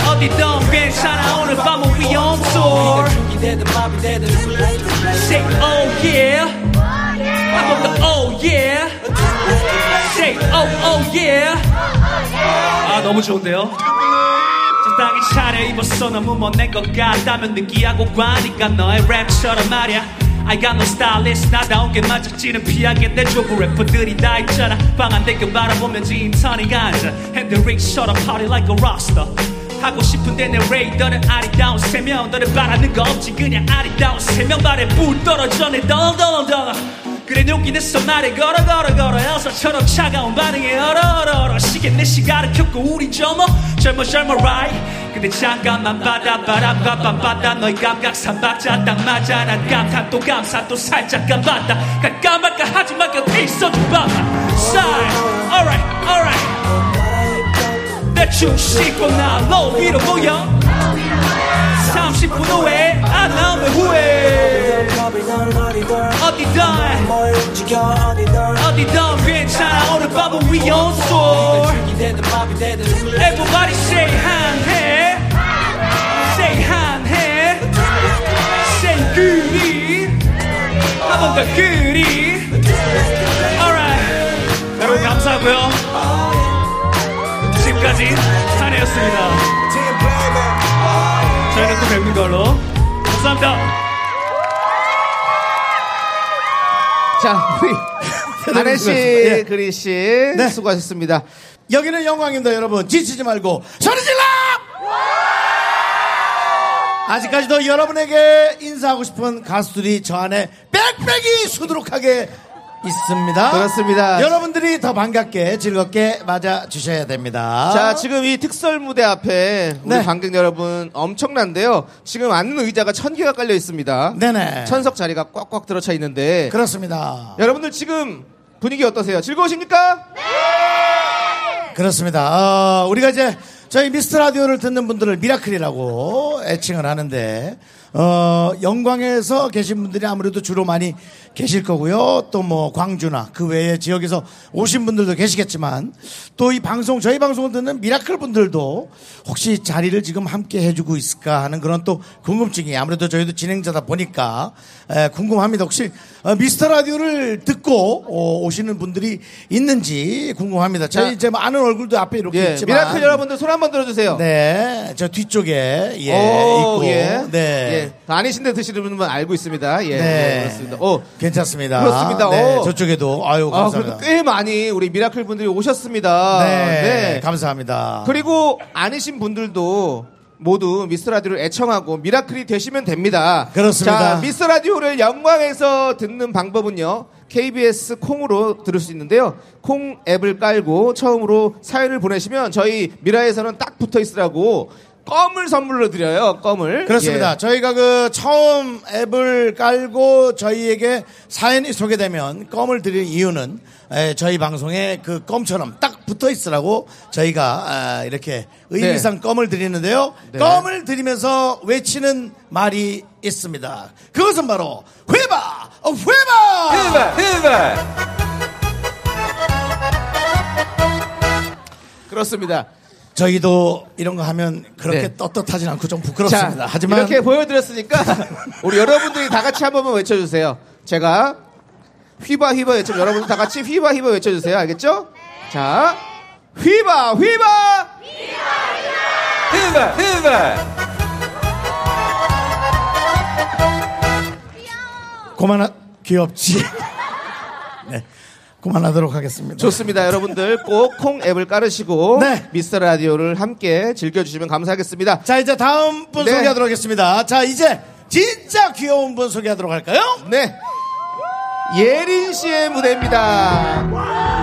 어디든 괜찮아. 오늘 밤은 위험소 Say oh yeah. 한번 더 oh yeah Say oh oh yeah. 아 너무 좋은데요? 적당히 차려 입었어 너무 못낸 것 같다면 느끼하고 과니까 너의 랩처럼 말이야. I got no stylist 나다운 게 맞을지는 피하겠네 조부 래퍼들이 다 있잖아. 방안 대교 바라보면 진턴이가 앉아 핸드릭처럼 party like a rockstar. 하고 싶은데 내 레이더는 아리따운 세명. 너를 바라는 거 없지 그냥 아리따운 세명. 발에 불 떨어져 내 덩덩덩 그래 용기 내서 말해. 걸어 걸어 걸어. 여서처럼 차가운 반응에 얼어 얼어 얼어. 시계 내 시간을 켰고 우리 젊어. 젊어 젊어 right. 근데 잠깐만 바다 바람 바람 바다 너의 감각 삼박자 딱 맞아. 난 감탄 또 감사 또 살짝 감봤다. 깜깜할까 하지만 곁에 있어줘 봐봐 side alright. alright 대충 씻고 나 low 위로 모여 30분 후에. 안 나오면 후회. 어디든. 어디든 괜찮아. 오늘 밤은 위험소 Everybody say 한해 Say 한해 Say 그리 한 번 더 그리 Alright. 여러분 감사하고요. 지금까지 한해였습니다 뵙는 걸로 감사합니다 자, 우리 한혜 씨, 예. 그리 씨, 네. 수고하셨습니다. 여기는 영광입니다, 여러분. 지치지 말고 소리 질러! 아직까지도 여러분에게 인사하고 싶은 가수들이 저 안에 빽빽이 수두룩하게 있습니다. 그렇습니다. 여러분들이 더 반갑게 즐겁게 맞아 주셔야 됩니다. 자, 지금 이 특설 무대 앞에 우리 네. 관객 여러분 엄청난데요. 지금 앉는 의자가 천 개가 깔려 있습니다. 네네. 천석 자리가 꽉꽉 들어차 있는데 그렇습니다. 여러분들 지금 분위기 어떠세요? 즐거우십니까? 그렇습니다. 어, 우리가 이제 저희 미스터 라디오를 듣는 분들을 미라클이라고 애칭을 하는데 어, 영광에서 계신 분들이 아무래도 주로 많이 계실 거고요. 또 뭐 광주나 그 외의 지역에서 오신 분들도 계시겠지만 또 이 방송 저희 방송을 듣는 미라클 분들도 혹시 자리를 지금 함께 해주고 있을까 하는 그런 또 궁금증이 아무래도 저희도 진행자다 보니까 에, 궁금합니다. 혹시 어, 미스터 라디오를 듣고 어, 오시는 분들이 있는지 궁금합니다. 저희 자. 이제 뭐 아는 얼굴도 앞에 이렇게 예, 있지만 미라클 여러분들 손 한번 들어주세요. 네, 저 뒤쪽에 예 오, 있고 예. 네. 예. 아니신데 드시는 분은 알고 있습니다. 예, 네. 네, 그렇습니다. 오, 괜찮습니다. 그렇습니다. 네, 오. 저쪽에도 아유 아, 감사합니다. 그래도 꽤 많이 우리 미라클 분들이 오셨습니다. 네, 감사합니다. 그리고 아니신 분들도 모두 미스터 라디오를 애청하고 미라클이 되시면 됩니다. 그렇습니다. 자, 미스터 라디오를 영광에서 듣는 방법은요. KBS 콩으로 들을 수 있는데요. 콩 앱을 깔고 처음으로 사연을 보내시면 저희 미라에서는 딱 붙어 있으라고 껌을 선물로 드려요. 껌을. 그렇습니다. 예. 저희가 그 처음 앱을 깔고 저희에게 사연이 소개되면 껌을 드릴 이유는 에, 저희 방송에 그 껌처럼 딱 붙어 있으라고 저희가 아, 이렇게 의미상 껌을 드리는데요. 네. 껌을 드리면서 외치는 말이 있습니다. 그것은 바로 회바! 어, 회바! 그렇습니다. 저희도 이런 거 하면 그렇게 네. 떻떳하진 않고 좀 부끄럽습니다. 자, 하지만 이렇게 보여드렸으니까 우리 여러분들이 다 같이 한 번만 외쳐주세요. 제가 휘바 휘바 외쳐 여러분들 다 같이 휘바 휘바 외쳐주세요. 알겠죠? 자, 휘바 휘바 휘바 휘바 그만하 귀엽지. 네, 그만하도록 하겠습니다. 좋습니다. 여러분들 꼭 콩 앱을 깔으시고 네. 미스터 라디오를 함께 즐겨주시면 감사하겠습니다. 자 이제 다음 분 네. 소개하도록 하겠습니다. 자 이제 진짜 귀여운 분 소개하도록 할까요? 네, 예린 씨의 무대입니다.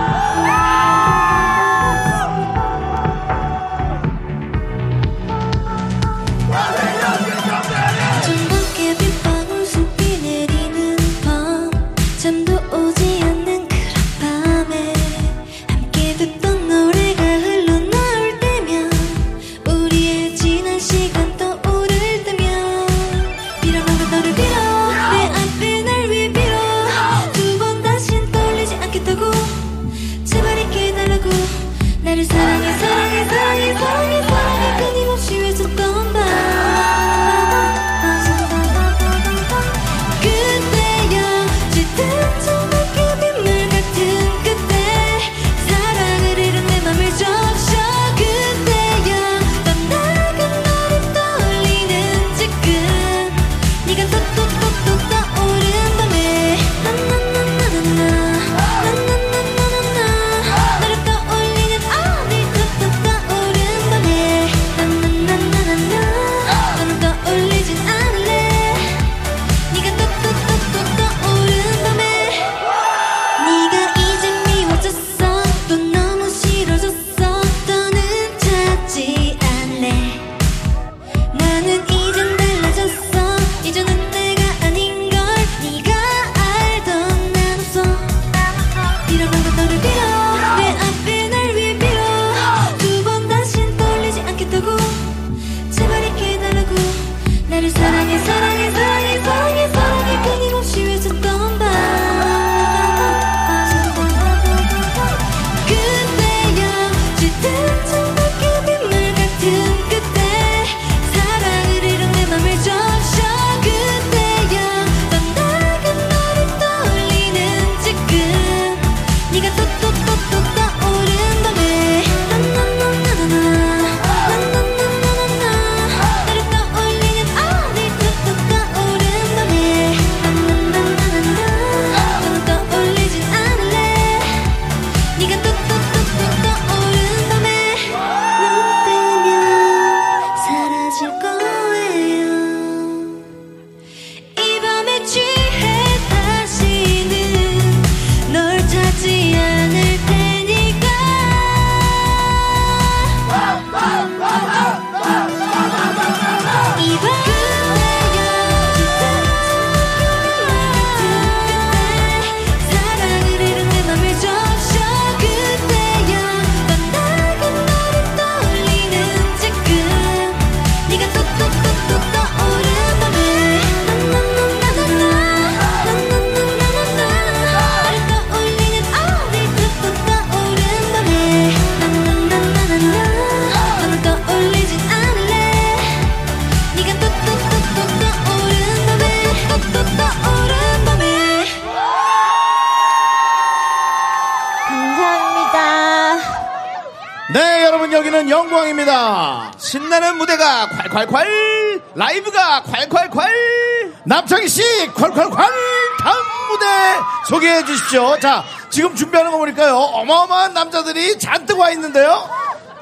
자, 지금 준비하는 거 보니까요. 어마어마한 남자들이 잔뜩 와 있는데요.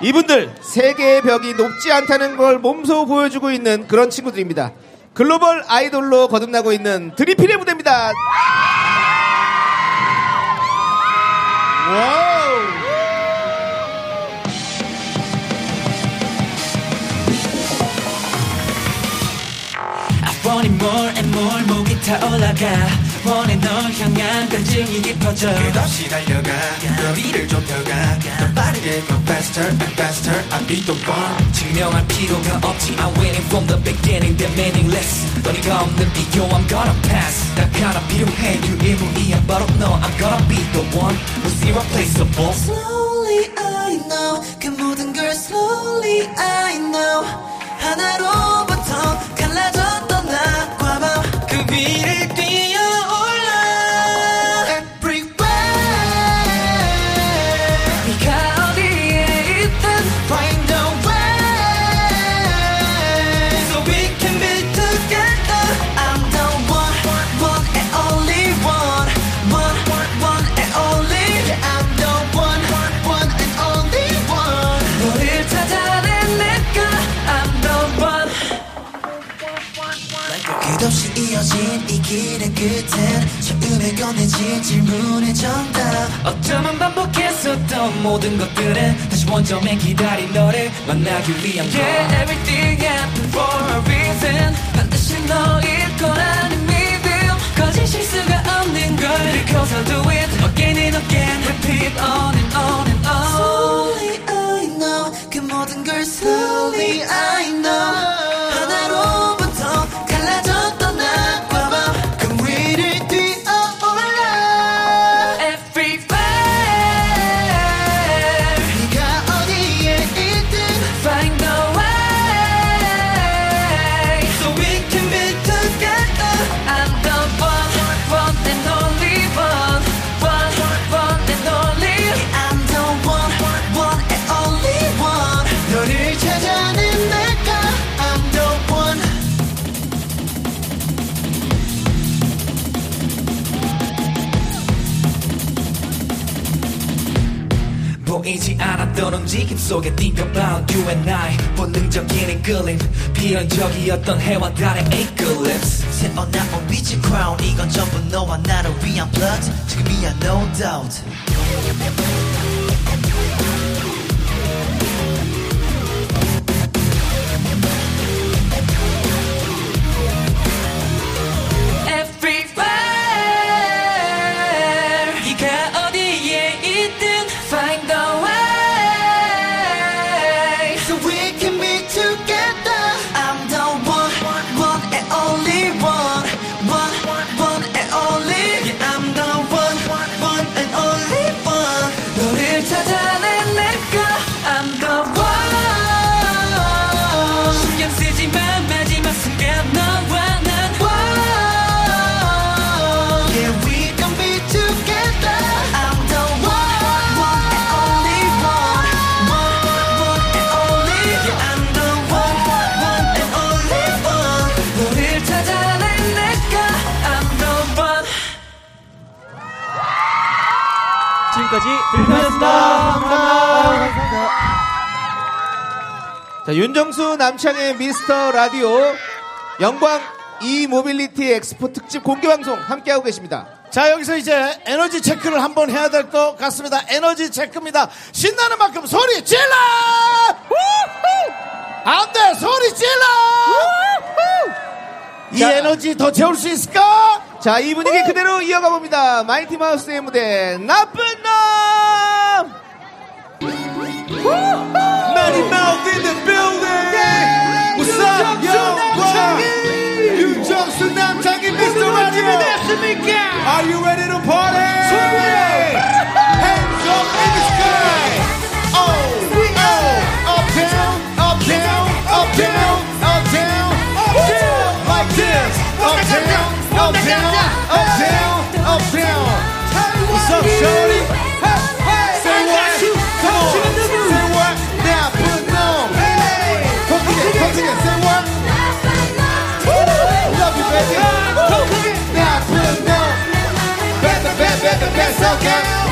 이분들 세계의 벽이 높지 않다는 걸 몸소 보여주고 있는 그런 친구들입니다. 글로벌 아이돌로 거듭나고 있는 드리필의 무대입니다. 타올라가 원해 널 향한 간증이 깊어져 끝없이 달려가 거리를 좁혀가 더 빠르게 go faster and faster I'll be the one 증명할 필요가 없지 I'm waiting from the beginning they're meaningless 너니가 없는 비교 I'm gonna pass 나 하나 필요해 유일무이한 but no I'm gonna be the one who's irreplaceable Slowly I know 그 모든 걸 slowly I know 하나로부터 갈라졌 이 이어진 이 길의 끝엔 처음에 꺼내진 질문의 정답 어쩌면 반복했었던 모든 것들은 다시 원점에 기다린 너를 만나기 위한 걸 Yeah, everything happened for a reason 반드시 너일 거라는 믿음 거짓 실수가 없는 걸 Because I'll do it again and again Repeat on and on and on Slowly I know 그 모든 걸 Slowly I know 않았던 움직임 속에 think about you and I. 본능적인 이끌림 필연적이었던 해와 달의 eclipse 새어나온 빛의 crown 이건 전부 너와 나를 위한 blood. 지금이야 no doubt 지금까지 들려드렸습니다 자, 윤정수 남창희의 미스터 라디오 영광 e-mobility 엑스포 특집 공개 방송 함께하고 계십니다. 자, 여기서 이제 에너지 체크를 한번 해야 될 것 같습니다. 에너지 체크입니다. 신나는 만큼 소리 질러! 안 돼! 소리 질러! 이 자. 에너지 더 채울 수 있을까? 자, 이 분위기 그대로 이어가 봅니다. 마이티 마우스의 무대 나쁜 놈! Mighty Mouth in the building! What's up, yo? 윤정수 남창희 Mr. Radio! Are you ready to party? 없애요 없애요 없애요 What's up shorty hey, hey. Say what Come on Say what 내 아픈 놈 Hey 터지게 터지게 Say what Love you baby 내 아픈 놈 Bad bad bad bad bad so girl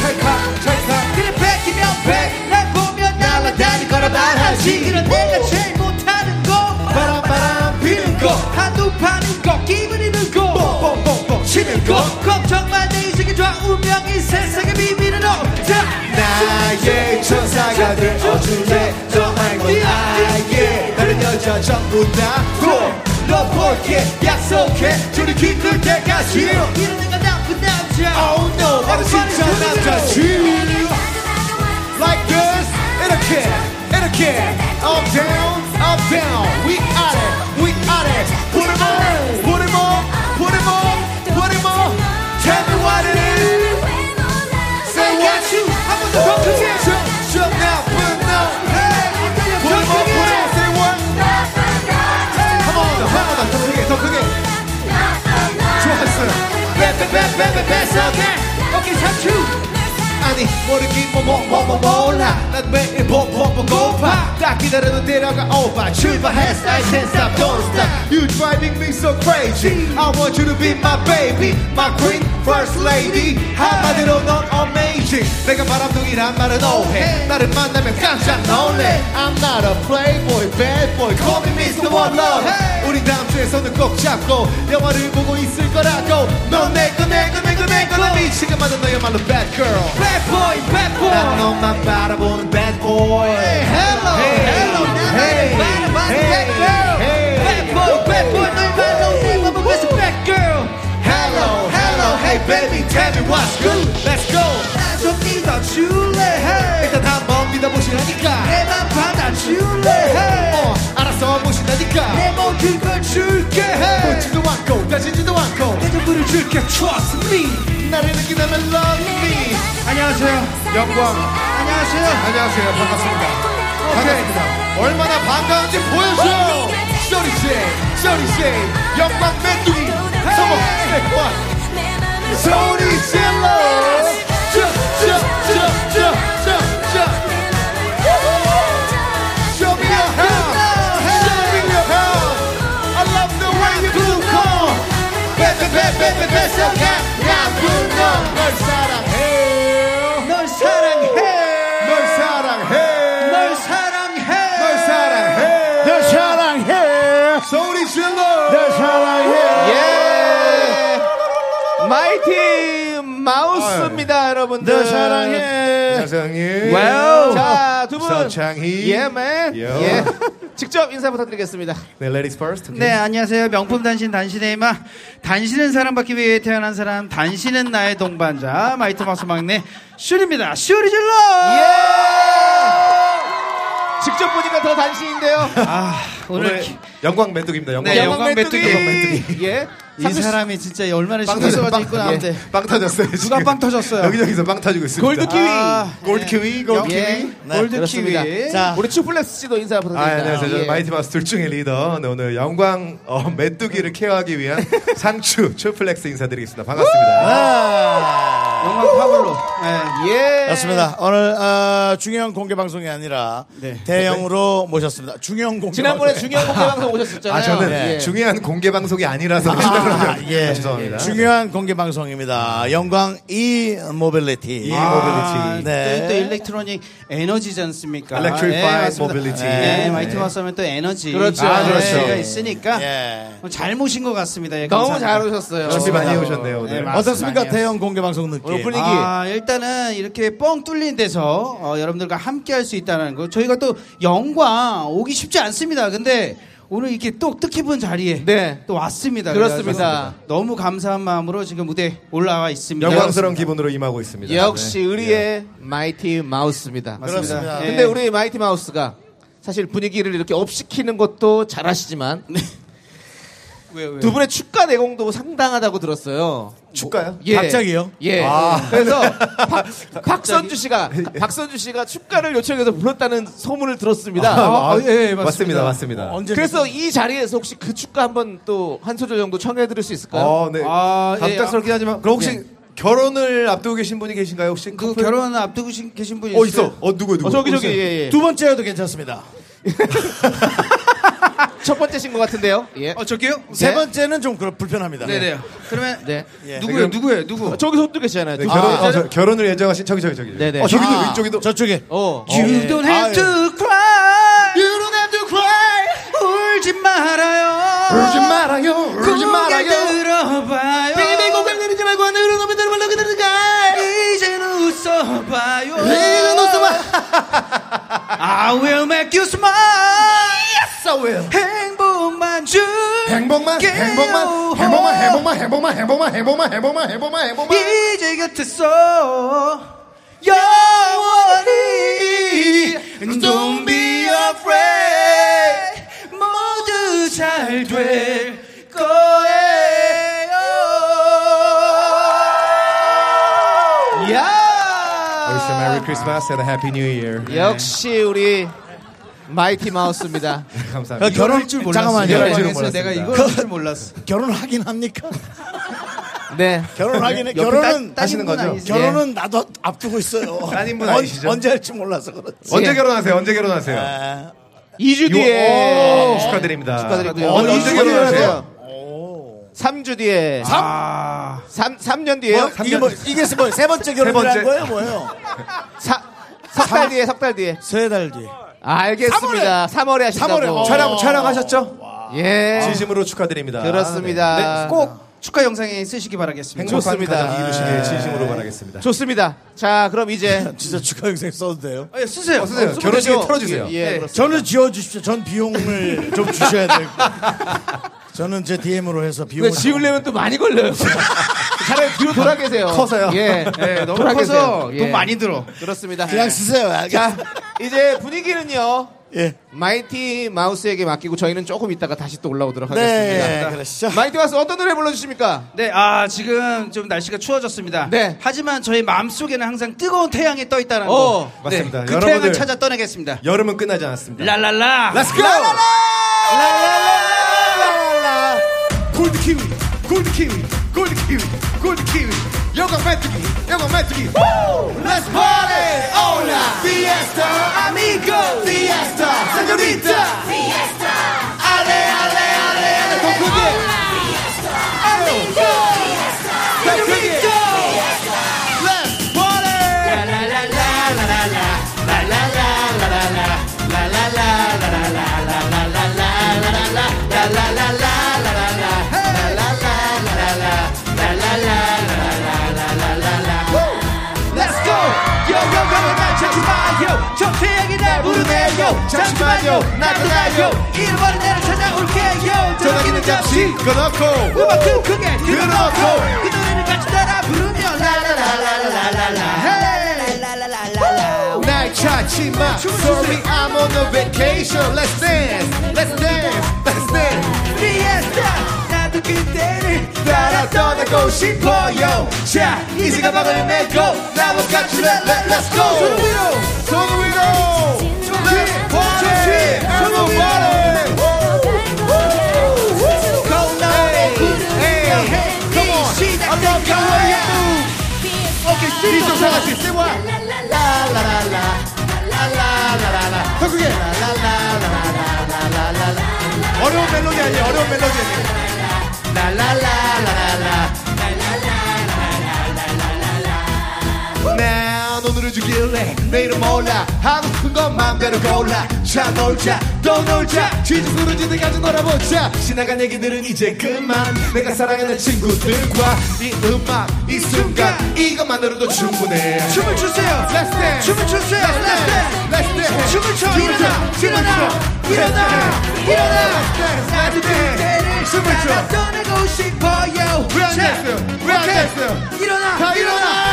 찰칵 찰칵 그래 뺏기면 뺏날 보면 날아다니 걸어 말하지 그런 내가 제일 못하는 거 바람 바람 피는 거 한두 파는 거 기분이 들고 뽕뽕뽕뽕 치는 거 걱정만 내 인생의 좌우명이 세상의 비밀은 없다. 나의 천사가 되어줄래 너 말고 나의 다른 여자 전부 다너 볼게 약속해. 둘이 기쁠 때까지 이런 내가 나쁜 남자. Oh no 나는 진짜 남자지 Like this 이렇게 이렇게. Up down up down. 위아래 위아래 Put him on put him on put him on 빼빼빼빼빼빼 오케이 오케이 삼촌 아니 모르긴 뭐뭐뭐 몰라 난 매일 뽀뽀뽀 고파 딱 기다려도 데려가 오빠 출발했어 I can't stop don't stop You driving me so crazy I want you to be my baby My queen first lady 한마디로 넌 amazing 내가 바람둥이란 말은 오해 나를 만나면 깜짝 놀래 I'm not a playboy bad boy Call me Mr. One Love 우리 다음 주에 손을 꼭 잡고 영화를 보고 있을 거라고 넌 내거 내거 내거 내거 나 미치게 만든 너야말로 bad girl Bad boy bad boy 난 너만 바라보는 bad boy Hey, hello, hello, hey, 나는 바라보는 hey, bad girl. hey, Bad boy, bad boy, 너의 말로 내 위해서 bad girl. hello hello hey baby tell me what's good let's go 나좀 믿어줄래? Hey. 일단 한번 믿어보시라니까 내맘 받아줄래? Hey. 줄게. Trust me. 나를 느끼다면 love me. 안녕하세요. 영광. 안녕하세요. 안녕하세요. 반갑습니다. 반갑습니다. 얼마나 반가운지 보여줘 쇼리씨 쇼리씨 영광 메뚜기 성공 세권 소리 질러 Show Baby baby baby baby so can 나쁜 놈널 사랑해 널 사랑해. 널 사랑해 널 사랑해. 널 사랑해 널 사랑해. 소리 질러 널 사랑해. 예 마이티 마우스입니다 여러분들 널 사랑해. 와우. 자 두 분 서창희. 예맨 요. 예 직접 인사 부탁드리겠습니다 네, ladies first. 네, 안녕하세요. 명품 단신 단신의 이마. 단신은 사랑받기 위해 태어난 사람. 단신은 나의 동반자. 마이티 마우스 막내 쇼리입니다. 쇼리 질러! 예 직접 보니까 더 단신인데요 아, 오늘 오늘 영광 메뚜기입니다. 영광. 네, 영광 메뚜기. 영광 메뚜기. 예 이 사람이 진짜 얼마나 빵 신경 빵- 나왔는데. 예, 빵 터졌어요. 누가 지금. 빵 터졌어요? 여기저기서 빵 터지고 있습니다. 골드 키위 아, 골드 키위, 골드 예. 키위. 네, 골드 그렇습니다. 키위. 자, 우리 추플렉스 씨도 인사 아, 부탁드립니다 안녕하세요. 저는 예. 마이티 마우스 둘 중의 리더. 네, 오늘 영광 어, 메뚜기를 care하기 위한 상추 추플렉스 인사드리겠습니다. 반갑습니다. 아, 영광 파블로. 네. 예 그렇습니다. 오늘 어, 중요한 공개 방송이 아니라 대형으로 모셨습니다. 중요한 공개 지난번에 방송. 중요한 공개 방송 오셨었잖아요 아, 저는 예. 중요한 공개 방송이 아니라서 아, 예. 죄송합니다. 중요한 공개 방송입니다. 영광 e-mobility. e- 아, 모빌리티. 네. 또 electronic 에너지지 않습니까? Electrified 맞습니다. mobility. 네, 네. 마이티 마우스 하면 또 에너지. 그렇죠. 아, 그렇죠. 가 있으니까. 예. 잘 모신 것 같습니다. 예, 너무. 잘 오셨어요 준비 많이 해오셨네요. 네, 오늘. 어떻습니까? 대형 공개 방송 느낌. 오늘 분위기 아, 일단은 이렇게 뻥 뚫린 데서 어, 여러분들과 함께 할 수 있다는 거. 저희가 또 영광 오기 쉽지 않습니다. 근데 오늘 이렇게 또 뜻깊은 자리에 네. 또 왔습니다. 그렇습니다. 너무 감사한 마음으로 지금 무대 올라와 있습니다. 영광스러운 기분으로 임하고 있습니다. 역시 네. 의리의 마이티 마우스입니다 그렇습니다. 예. 근데 우리 마이티 마우스가 사실 분위기를 이렇게 up시키는 것도 잘하시지만 왜, 왜? 두 분의 축가 내공도 상당하다고 들었어요. 축가요? 예. 갑자기요? 예. 아. 그래서 박, 박선주 씨가 박선주 씨가 축가를 요청해서 불렀다는 소문을 들었습니다. 아, 아, 예, 예, 맞습니다. 맞습니다. 맞습니다. 언제 그래서 이 자리에서 혹시 그 축가 한번 또 한 소절 정도 청해 들을 수 있을까요? 어, 네. 아, 예, 갑작스럽긴 하지만 그럼 혹시 네. 결혼을 앞두고 계신 분이 계신가요? 혹시 그 커플? 결혼 앞두고 계신- 분이 어 있어요? 있어. 어 누구 누구? 어, 저기 저기 예, 예. 두 번째여도 괜찮습니다. 첫 번째신 것 같은데요. 예. 어, 저기요? 네. 세 번째는 좀 불편합니다. 네네. 그러면 네. 누구예요? 네. 누구예요? 누구? 아, 저기 손들 계시잖아요. 네, 아, 결혼, 어, 아, 어, 저, 결혼을 예정하신 저기 저기 저기. 네네. 어, 저기도 아. 이쪽에도 저쪽에. 어. 어. 어. You don't have to cry. You don't have to cry. 울지 말아요. 울지 말아요. 울지 말아요. 들어봐요. 베이비 고개 내리지 말고 하늘로 높이 들어볼라 그들가. 이제는 웃어봐요. 이제는 웃어봐. I will make you smile. Yes, I will. 행복만 줄. 행복만, 행복만, 행복만, 행복만, 행복만, 행복만, 행복만, 행복만, 행복만, 행복만. 이제 곁에서 영원히 Don't be afraid 모두 잘 될 거예요 야 Wish you a Merry Christmas and a Happy New Year. 역시 우리 마이티 마우스입니다. 감사합니다. 결혼 줄 잠깐만요. 결혼할 줄은 당황했어요. 내가. 이걸 할 줄 몰랐어 결혼하긴 합니까? 네. 결혼하긴 해. 결혼은 따- 따시는 거죠? 결혼은 나도 앞두고 있어요. 따님분 언- 아니시죠? 언 제 할지 몰라서 그렇지. 언제 결혼하세요? 언제 결혼하세요? 아, 2주 요- 뒤에 오, 축하드립니다. 축하드리고요. 어, 언제 결혼하세요? 3주 뒤에. 아 3, 3년 뒤에요? 뭐, 이게 뭐 이게 뭐 세 번째 결혼을 번째. 한 거예요, 뭐예요? 석달 뒤에, 석 달 뒤에. 세 달 뒤에. 알겠습니다. 3월에, 하신다고. 3월에. 어. 촬영 촬영하셨죠? 예. 진심으로 축하드립니다. 그렇습니다. 네. 꼭 축하 영상에 쓰시기 바라겠습니다 좋습니다. 이루시길 진심으로 바라겠습니다. 좋습니다. 자, 그럼 이제. 진짜 축하 영상 써도 돼요? 예, 쓰세요 어, 쓰세요. 쓰면 결혼식에 되죠. 틀어주세요. 예, 예, 네. 그렇습니다. 저는 지어 주십시오. 전 비용을 좀 주셔야 될 거. 저는 제 DM으로 해서 비용을 근데 지으려면 또 많이 걸려요. 차라리 뒤로 돌아 계세요. 커서요? 예. 네, 너무 돌아 커서 계세요. 예. 돈 많이 들어 그렇습니다. 그냥 쓰세요. 자, 이제 분위기는요. 예. 마이티 마우스에게 맡기고 저희는 조금 있다가 다시 또 올라오도록 하겠습니다. 네, 그러시죠. 마이티 마우스 어떤 노래 불러주십니까? 네, 아 지금 좀 날씨가 추워졌습니다. 네. 하지만 저희 마음 속에는 항상 뜨거운 태양이 떠 있다는 어, 거. 맞습니다. 네, 그 여러분들- 태양을 찾아 떠나겠습니다. 여름은 끝나지 않았습니다. 랄랄라. Let's go! 골드 키위, 골드 키위, 골드 키위, 골드 키위. Yo comento be. You're gonna meant to be. Woo! Let's party! Hola! Fiesta! Amigo! Fiesta! Señorita! Fiesta! Ale, ale, ale, ale! Fiesta! Amigo! 잠시만요. 나도 가요. 잃어버린 나를 찾아올게요. 전화기는 잠시 꺼놓고 음악 크게 들어놓고 그 노래를 같이 따라 부르면 라라라라라라라. 날 찾지 마 Sorry I'm on a vacation Let's dance Let's dance Let's dance 피에스타 나도 그때를 따라 떠나고 싶어요 자 이제 가방을 메고 나와 같이 let, let, Let's go 손 위로 손 위로 이 시좀 사같이 Say what 라라라라 라 라라라라 더 크게 라라라라라라라라 어려운 멜로디 아니에요 어려운 멜로디 아니에요 라라라라 길래 내일은 몰라 하고 싶은 건 마음대로 골라 자 놀자 또 놀자 지지 부르지 때까지 놀아보자 지나간 얘기들은 이제 그만 내가 사랑하는 친구들과 이 음악 이 순간 이것만으로도 충분해 춤을 추세요. Let's dance 춤을 추세요. Let's dance. Let's dance 춤을 춰. 일어나. 춰. 일어나. 일어나. 일어나. Let's dance 춤을 춰 떠나고 싶어요. 왜안 자, 됐어요? 왜안. 됐어요? 일어나! 일어나.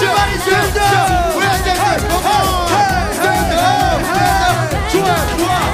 주말이 샌드! 좋아 좋아!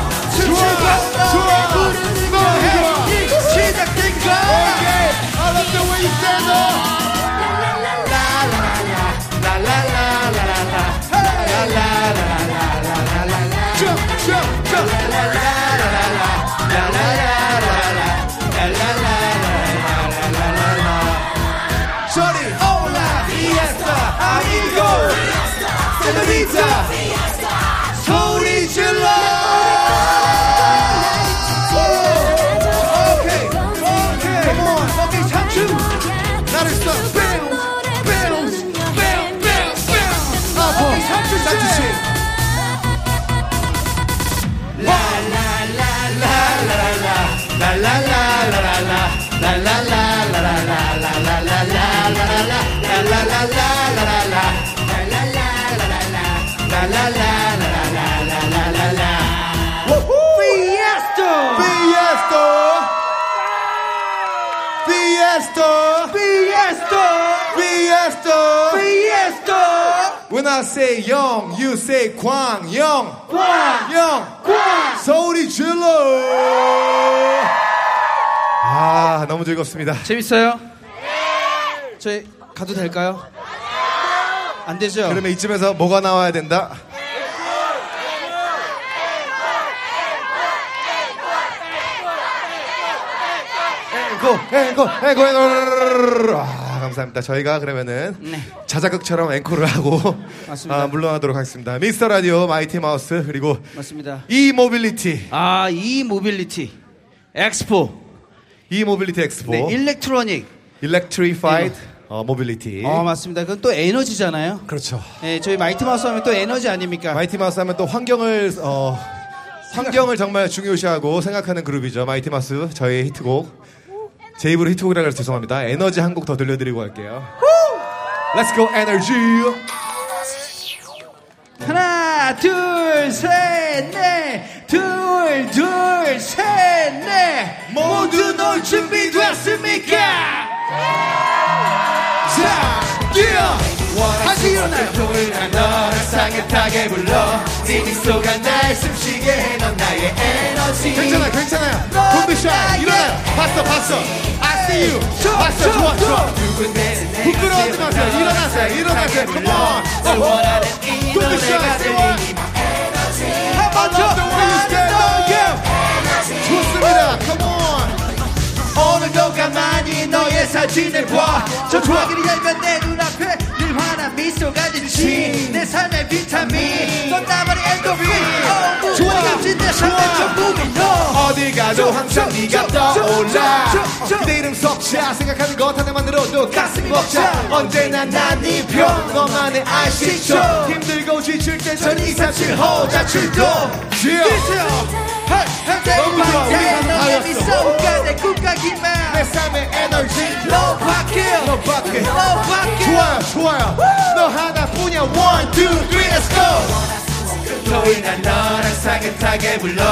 Fiesta! Fiesta! Fiesta! Fiesta! When I say young, you say 광, young. 광, young. 광. 소리 질러. 아, 너무 즐겁습니다. 재밌어요? 네. 저희 가도 될까요? 안 되죠? 그러면 이쯤에서 뭐가 나와야 된다? 앵코, 앵코, 앵코. 아, 감사합니다. 저희가 그러면은 자작극처럼 앵콜을 하고. 아, 물러나도록 하겠습니다. 미스터 라디오 마이티 마우스 그리고 맞습니다. 이 모빌리티, 아, 이 모빌리티 엑스포. 이 모빌리티 엑스포, 네, 일렉트로닉. electrified 어, 모빌리티. 어, 맞습니다. 그건 또 에너지잖아요. 그렇죠. 네, 저희 마이티 마우스 하면 또 에너지 아닙니까? 마이티 마우스 하면 또 환경을 어, 환경을 정말 중요시하고 생각하는 그룹이죠. 마이티 마우스 저희 히트곡 제 입으로 히트곡이라 그래서 죄송합니다. 에너지 한 곡 더 들려드리고 갈게요. Let's go 에너지. 하나, 둘, 셋, 넷. 둘, 둘, 셋, 넷. 모두 놀 준비됐습니까? 자, 뛰어. 다시 일어나요. 통을 너를 상긋하게 불러. 네 미소가 날 숨쉬게 해. 넌 나의 에너지. 괜찮아 괜찮아요. 굿비샷 일어나요. 봤어 봤어. I see you. 봤어 좋아 좋아. 부끄러워하지 마세요. 일어나세요 일어나세요. Come on. 굿비샷 한번 더. 좋습니다 너의 사진을 봐저 좋아하기를 얇은 내 눈앞에 늘 환한 미소가 지치 내 삶의 비타민. 넌 나만의 엔도핀 좋아. 내 삶의 전부인 너. 어디 가도 항상 네가 떠올라. 그대 이름 석자 생각하는 것 하나만으로도 가슴 벅차 언제나 난네편 너만의 아시죠? 힘들고 지칠 때전 237 호 자 출동. 너무 내 에너지. No bucket 너 밖에. No bucket 좋아요 좋아요. 너 하나뿐이야. One, two, three, let's go. 토요일 난 너랑 상긋하게 불러.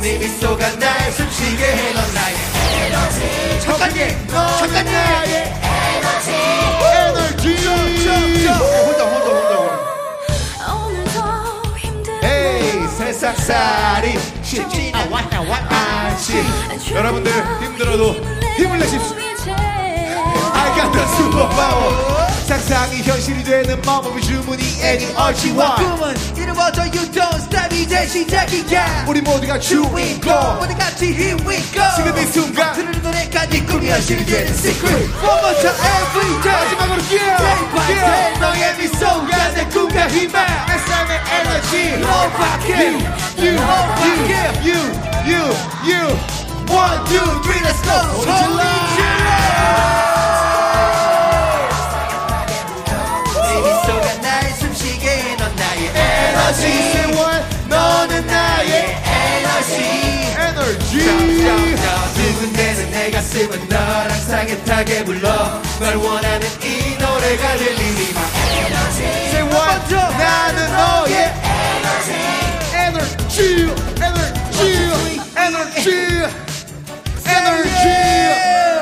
네 미소가 날 숨쉬게 해넌 나의 에너지. 잠깐님 넌 나의 에너지. 혼자 혼자 혼자. 오늘도 힘들어 에이 세상살이 쉽지 않지 여러분들 힘들어도 힘을 내십시오. I got the superpower 상상이 현실이 되는 마법의 주문이 애니 얼치와 꿈은 이루어져 You don't stop 이제 시작이야 우리 모두가 주인공 모두 같이 Here we go 지금 이 순간 노래가 네 꿈이 현실이 되는 secret One more time every day 마지막으로 yeah, Day by day 너의 미소가 내 꿈과 희망 내 삶의 에너지 bucket You, bucket you, you, you, you One, two, three, let's go 소리 질러 두근대는 내 가슴은 너랑 상긋하게 불러. 널 원하는 이 노래가 들리니 what? 나는 너의 에너지. 에너지. 에너지. 에너지. Say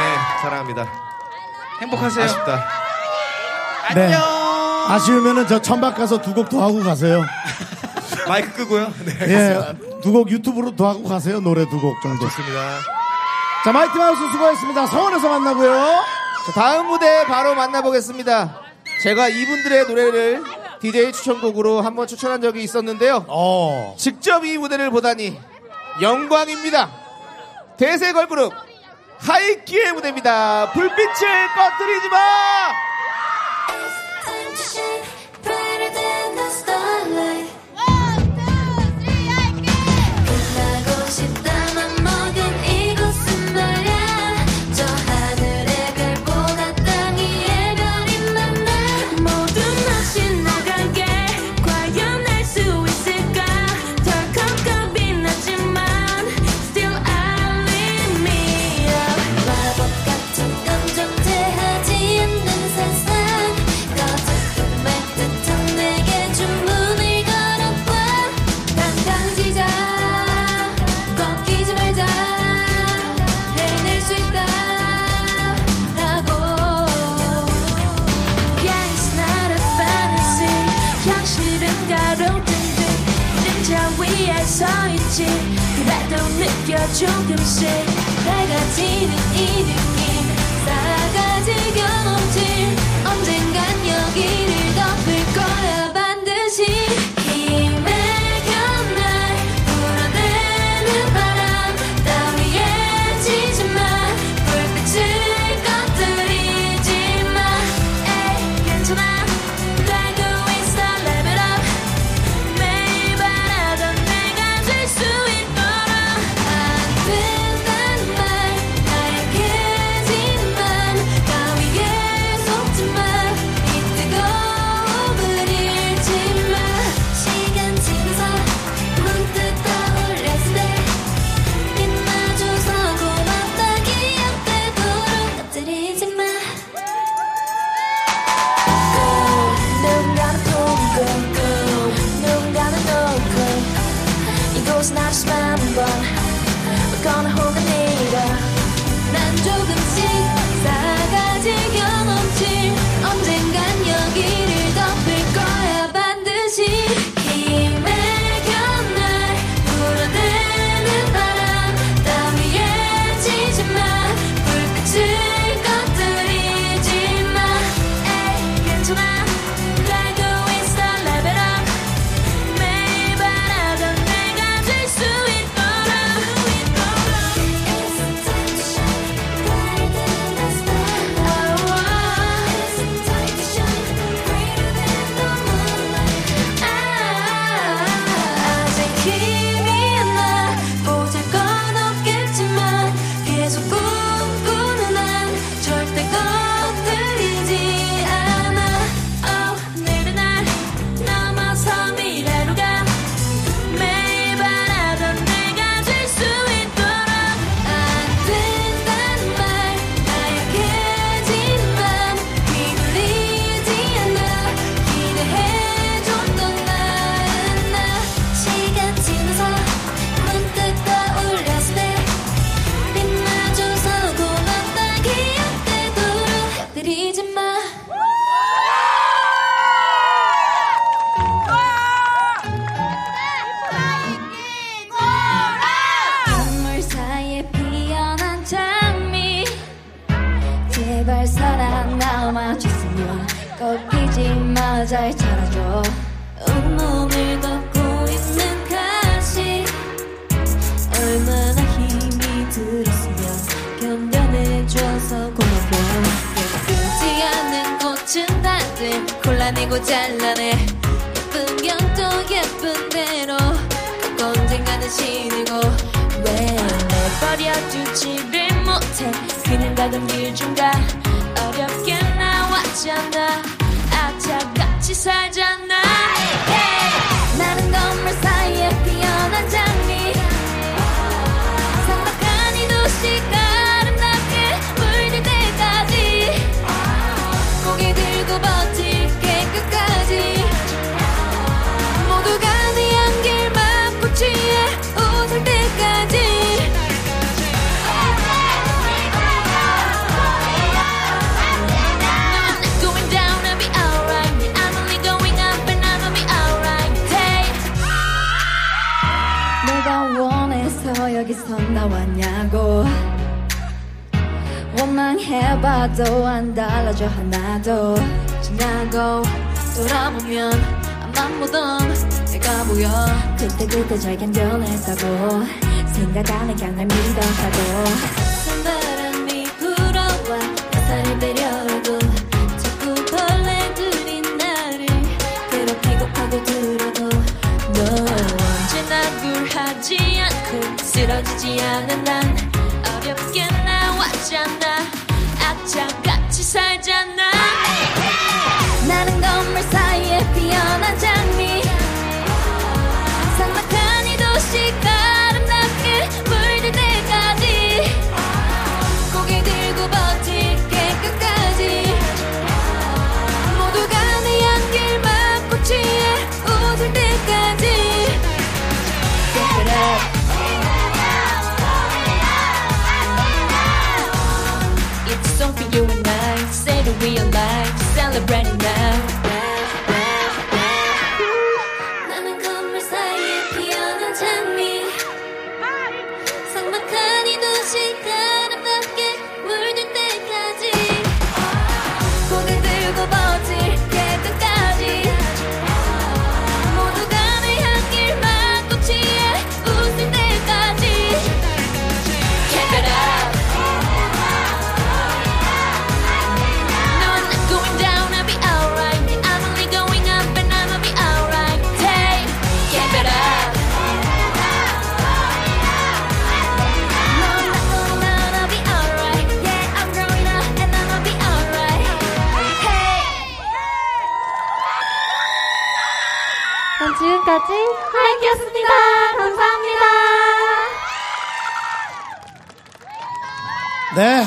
네, 사랑합니다. 행복하세요 아쉽다. 네. 아쉬우면은 저 천박 가서 두 곡 더 하고 가세요. 마이크 끄고요. 네, 예, 두 곡 유튜브로 더 하고 가세요. 노래 두 곡 정도. 좋습니다. 자, 마이티 마우스 수고했습니다. 성원에서 만나고요. 자, 다음 무대 바로 만나보겠습니다. 제가 이분들의 노래를 DJ 추천곡으로 한번 추천한 적이 있었는데요. 어. 직접 이 무대를 보다니 영광입니다. 대세 걸그룹 하이키의 무대입니다. 불빛을 꺼뜨리지 마! 느껴 조금씩 내가 지는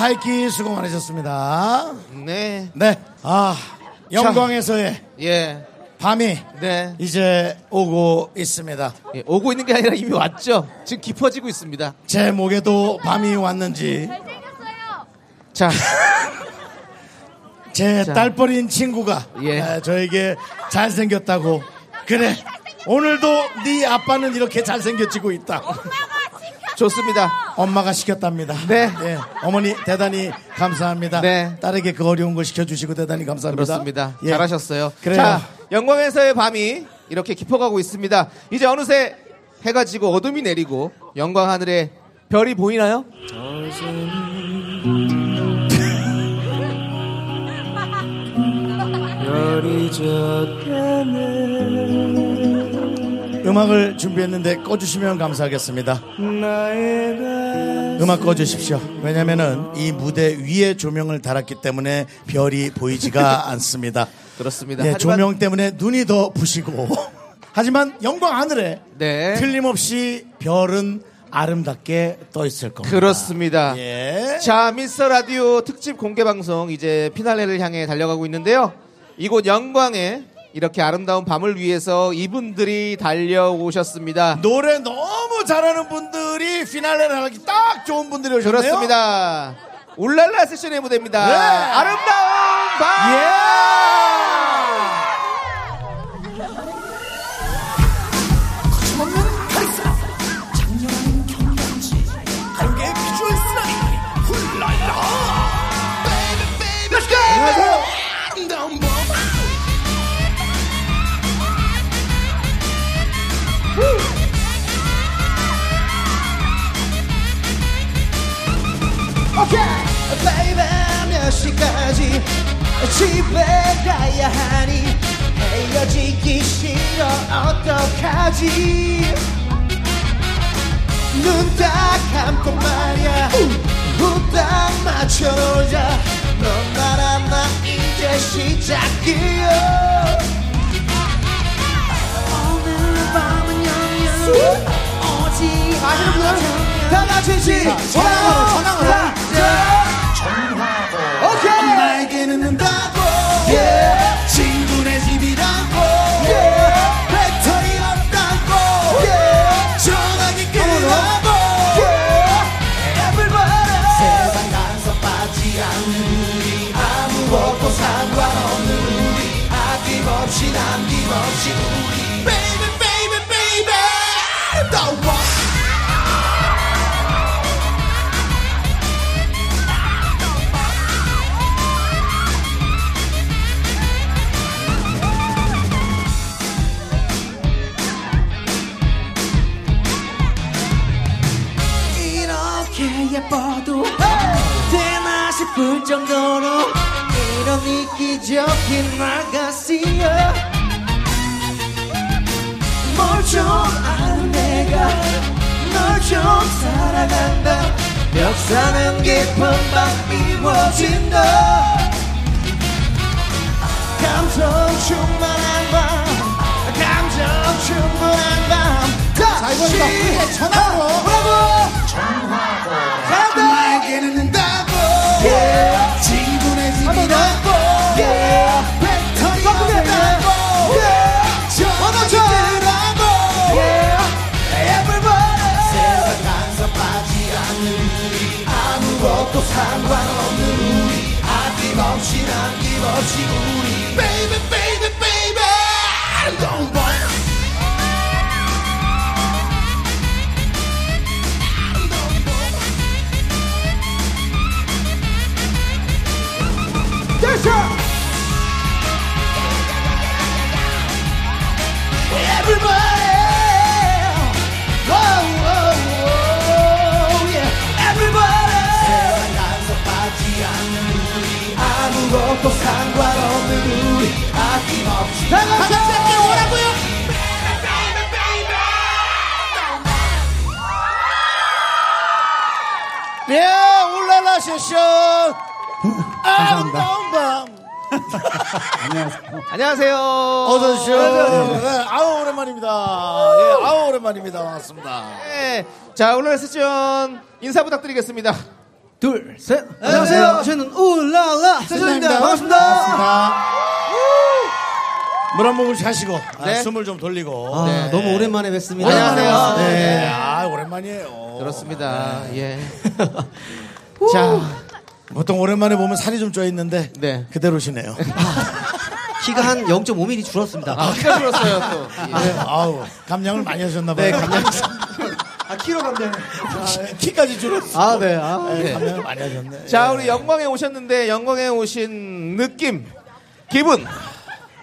하이키 수고 많으셨습니다. 네. 네. 아, 영광에서의 예. 밤이 네. 이제 오고 있습니다. 예, 오고 있는 게 아니라 이미 왔죠. 지금 깊어지고 있습니다. 제 목에도 밤이 왔는지 자, 제 자. 딸버린 친구가 예. 에, 저에게 잘생겼다고 그래 오늘도 네 아빠는 이렇게 잘생겨지고 있다. 좋습니다. 엄마가 시켰답니다. 네. 예, 어머니 대단히 감사합니다. 네. 딸에게 그 어려운 걸 시켜주시고 대단히 감사합니다. 그렇습니다. 예. 잘하셨어요. 그래요. 자, 영광에서의 밤이 이렇게 깊어가고 있습니다. 이제 어느새 해가 지고 어둠이 내리고 영광 하늘에 별이 보이나요? 별이 음악을 준비했는데 꺼주시면 감사하겠습니다. 음악 꺼주십시오. 왜냐면은 이 무대 위에 조명을 달았기 때문에 별이 보이지가 않습니다. 그렇습니다. 예, 하지만- 조명 때문에 눈이 더 부시고. 하지만 영광 하늘에 네. 틀림없이 별은 아름답게 떠 있을 겁니다. 그렇습니다. 예. 자, 미스터 라디오 특집 공개 방송 이제 피날레를 향해 달려가고 있는데요. 이곳 영광에 이렇게 아름다운 밤을 위해서 이분들이 달려오셨습니다. 노래 너무 잘하는 분들이 피날레를 하기 딱 좋은 분들이 오셨네요. 그렇습니다. 울랄라 세션의 무대입니다. 네. 아름다운 밤! 예! 시까지 집에 가야 하니 헤어지기 싫어 어떡하지? 눈 딱 감고 말야. 후딱 맞춰놓자. 넌 나랑 나 이제 시작이야. 오늘 밤은 영영 오지 아시는 분들 다. 같이 전화로 전화로. 오케이 나에게는 는다고 yeah. 사랑한다 벽사는 깊은 밤 이루어진다 감정 충만한 밤 감정 충만한 밤 크게 전화로. 뭐라고? 전화로. 나에게는 는다고. Yeah. 친구네 집이라고. 상관없는 우리 아낌없이 남김없이 우리 Baby baby baby Don't want 것도 상관없는 우리 아낌없이 다 같이 함께 뭐라고요? 예, 울랄라 세션. 아름다운 밤. 안녕하세요. 어서 오십시오. 네, 아우 오랜만입니다. 예, 아우 오랜만입니다. 반갑습니다. 네. 자, 오늘 세션 인사 부탁드리겠습니다. 둘, 셋. 안녕하세요. 저는 울랄라 세션입니다. 반갑습니다. 물한 모금씩 하시고 아, 네. 숨을 좀 돌리고. 아, 네. 너무 오랜만에 뵙습니다. 안녕하세요. 네. 네. 아 오랜만이에요. 그렇습니다. 예. 자, 보통 오랜만에 보면 살이 좀 쪄 있는데 네. 그대로시네요. 키가 한 0.5mm 줄었습니다. 아, 키가 줄었어요, 또. 예. 네, 아우 감량을 많이 하셨나 봐요. 네, 감량. 아 키로 감량. 키까지 줄었어. 아, 네. 아, 네, 네. 감량을 많이 하셨네. 자, 우리 영광에 오셨는데 영광에 오신 느낌, 기분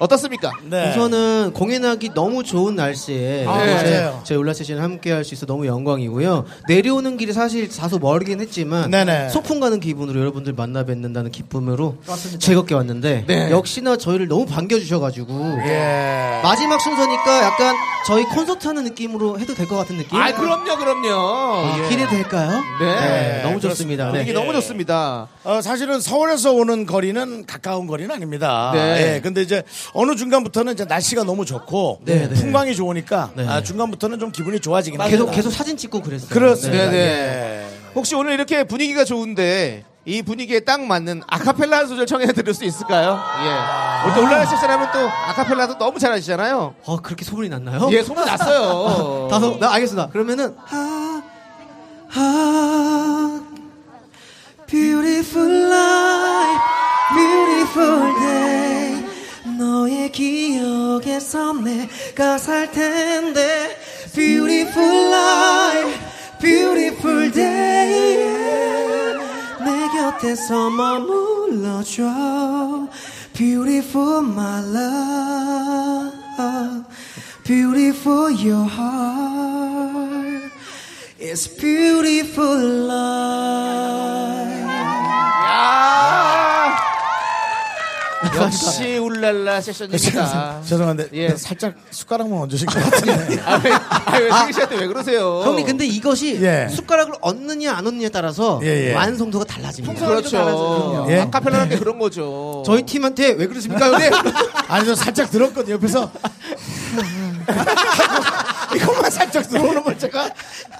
어떻습니까? 네. 우선은 공연하기 너무 좋은 날씨에 아, 네. 맞아요. 제 울라 세션 함께 할 수 있어 너무 영광이고요. 내려오는 길이 사실 다소 멀긴 했지만 네네. 소풍 가는 기분으로 여러분들 만나 뵙는다는 기쁨으로 즐겁게 왔는데 네. 역시나 저희를 너무 반겨주셔가지고 예. 마지막 순서니까 약간 저희 콘서트 하는 느낌으로 해도 될 것 같은 느낌? 아, 그럼요, 그럼요. 아, 예. 기대될까요? 네. 네, 너무 좋습니다. 분위기 네. 너무 좋습니다. 어, 사실은 서울에서 오는 거리는 가까운 거리는 아닙니다. 네. 예, 근데 이제 어느 중간부터는 이제 날씨가 너무 좋고 네, 네. 풍광이 좋으니까 네. 아, 중간부터는 좀 기분이 좋아지긴 계속 합니다. 계속 사진 찍고 그랬어요. 그렇습니다. 네, 네. 예. 혹시 오늘 이렇게 분위기가 좋은데 이 분위기에 딱 맞는 아카펠라 한 소절 청해 드릴 수 있을까요? 예. 우리 또 올라라 세션 하면 또 아카펠라도 너무 잘하시잖아요. 어 그렇게 소문이 났나요? 예, 소문 났어요. 다소 나 알겠습니다. 그러면은 하, 하, beautiful life, beautiful day. 너의 기억에서 내가 살 텐데 beautiful life, beautiful day. 내 곁에서 머물러줘 beautiful my love. beautiful your heart is beautiful life. 야 역시 울랄라 세션입니다. 죄송한데 예. 살짝 숟가락만 얹으실 것 같은데. 아, 왜, 아, 왜 승희 씨한테 왜 그러세요? 형님 근데 이것이 예. 숟가락을 얹느냐 안 얹느냐에 따라서 예, 예. 완성도가 달라집니다. 그렇죠. 예? 아카펠라는 게 그런 거죠. 저희 팀한테 왜 그러십니까, 형님? 아니 저 살짝 들었거든요. 옆에서 이것만 살짝 들어오는 걸 제가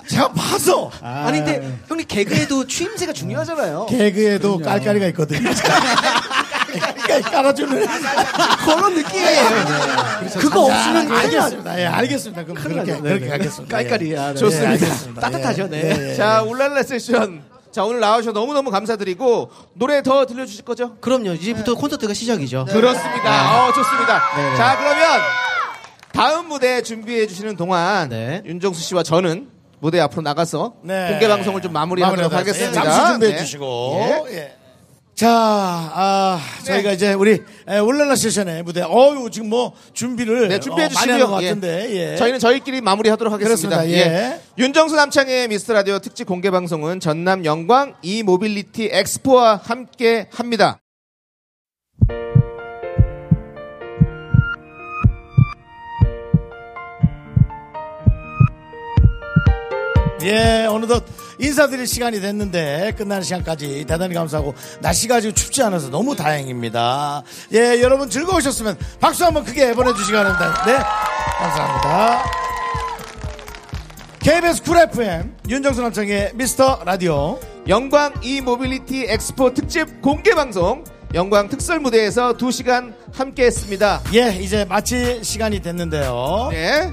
제가 봐서 아 니 근데 형님 개그에도 추임새가 중요하잖아요. 개그에도 깔깔이가 있거든요. 깔깔이 깔아주는 그런 느낌이에요. 그거 없으면 큰일 알겠습니다. 예, 알겠습니다. 그럼 그렇게 나죠. 그렇게 네네. 하겠습니다. 깔깔이야. 예. 네. 좋습니다. 예. 따뜻하죠, 네. 예, 예. 자, 울랄라 세션. 자, 오늘 나와주셔서 너무너무 감사드리고, 노래 더 들려주실 거죠? 그럼요. 이제부터 콘서트가 시작이죠. 그렇습니다. 어, 좋습니다. 네, 네. 자, 그러면 다음 무대 준비해 주시는 동안 네. 윤정수 씨와 저는 무대 앞으로 나가서 네. 공개 방송을 좀 마무리하도록 마무리하도록 하겠습니다. 예, 잠시 준비해 네. 주시고. 예. 자, 아, 저희가 이제 우리 에, 올랄라 세션의 무대, 어유 지금 뭐 준비를 네, 준비해 어, 주시고요. 것 예. 같은데, 예. 저희는 저희끼리 마무리하도록 하겠습니다. 그렇습니다. 예. 윤정수 남창의 미스터 라디오 특집 공개 방송은 전남 영광 이 모빌리티 엑스포와 함께 합니다. 예, 어느덧 인사드릴 시간이 됐는데 끝나는 시간까지 대단히 감사하고 날씨가 아직 춥지 않아서 너무 다행입니다. 예, 여러분 즐거우셨으면 박수 한번 크게 보내주시기 바랍니다. 네, 감사합니다. KBS 쿨 FM 윤정수 남창희의 미스터 라디오 영광 e-mobility 엑스포 특집 공개 방송 영광 특설 무대에서 2시간 함께 했습니다. 예, 이제 마칠 시간이 됐는데요. 네.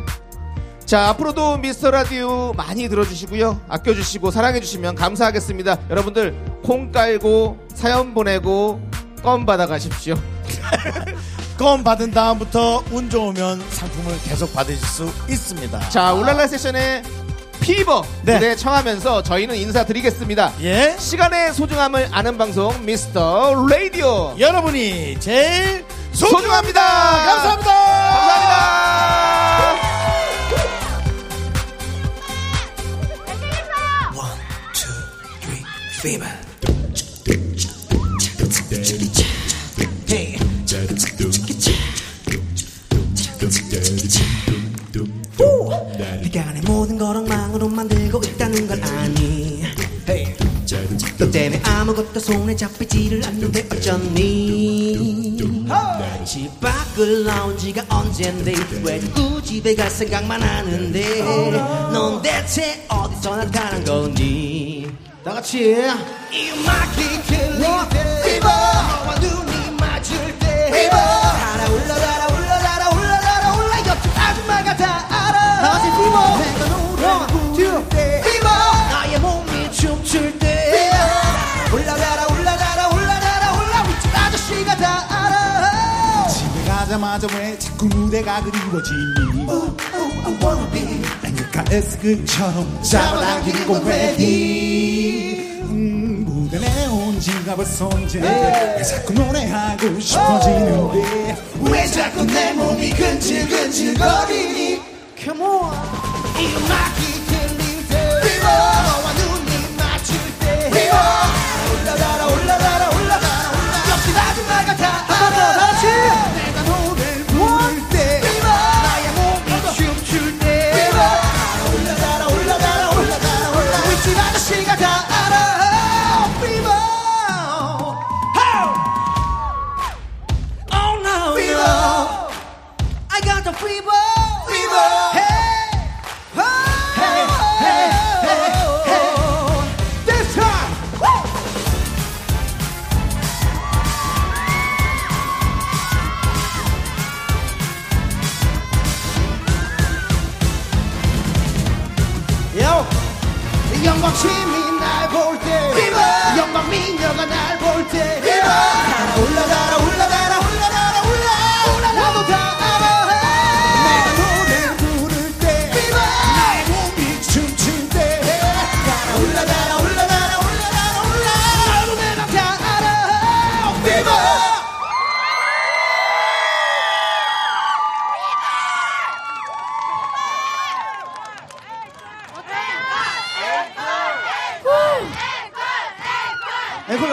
자, 앞으로도 미스터 라디오 많이 들어주시고요. 아껴주시고 사랑해주시면 감사하겠습니다. 여러분들, 콩 깔고, 사연 보내고, 껌 받아가십시오. 껌 받은 다음부터 운 좋으면 상품을 계속 받으실 수 있습니다. 자, 울랄라 세션의 Fever 네. 무대 청하면서 저희는 인사드리겠습니다. 예. 시간의 소중함을 아는 방송 미스터 라디오 여러분이 제일 소중합니다. 감사합니다. 감사합니다. 걸 아니. 너 때문에 아무것도 손에 잡히지를 않는데 어쩌니? 집 밖을 나온 지가 언젠데 왜 자꾸 집에 갈 생각만 하는데? 넌 대체 어디서 나타난 거니 다 같이. 아줌마가 다 같이 집에 가자마자 왜 자꾸 무대가 그리워지니 땡글까 에스크처럼 잡아당기는 건 ready 음, 무대 내온 지가 벌써 언제인데 왜 자꾸 노래하고 싶어지는데 왜 자꾸 내 몸이 근질근질거리니? Come on. 이 음악이 미녀가 날 볼 때. 올라 달아 올라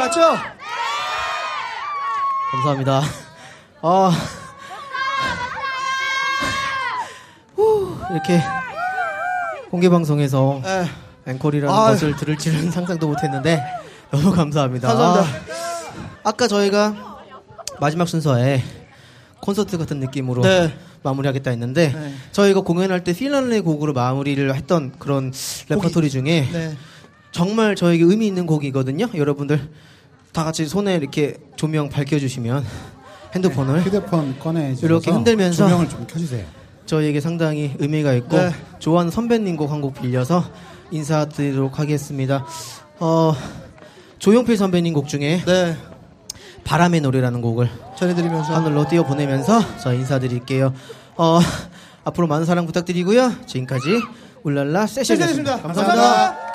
맞죠? 감사합니다. 아. 후, 이렇게 공개 방송에서 앵콜이라는 아유. 것을 들을 줄은 상상도 못했는데 너무 감사합니다. 감사합니다. 아, 아까 저희가 마지막 순서에 콘서트 같은 느낌으로 네. 마무리하겠다 했는데 저희가 공연할 때 핀란드의 곡으로 마무리를 했던 그런 레퍼토리 중에 네. 정말 저에게 의미 있는 곡이거든요. 여러분들 다 같이 손에 이렇게 조명 밝혀주시면 핸드폰을 휴대폰 꺼내 이렇게 흔들면서 조명을 좀 켜주세요. 저희에게 상당히 의미가 있고 네. 좋아하는 선배님 곡 한 곡 빌려서 인사드리도록 하겠습니다. 어, 조용필 선배님 곡 중에 네. 바람의 노래라는 곡을 전해드리면서 하늘로 띄워 보내면서 저 인사드릴게요. 어, 앞으로 많은 사랑 부탁드리고요. 지금까지 울랄라 세션이었습니다. 세션이었습니다. 감사합니다.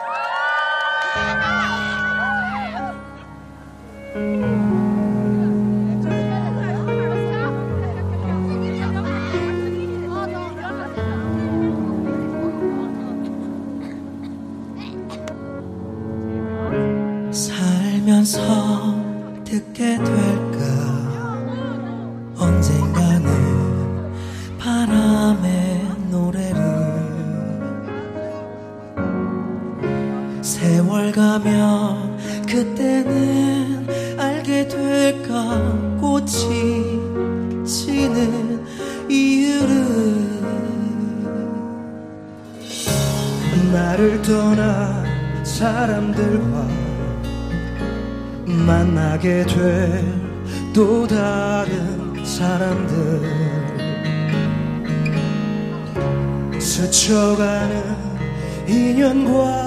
스쳐가는 인연과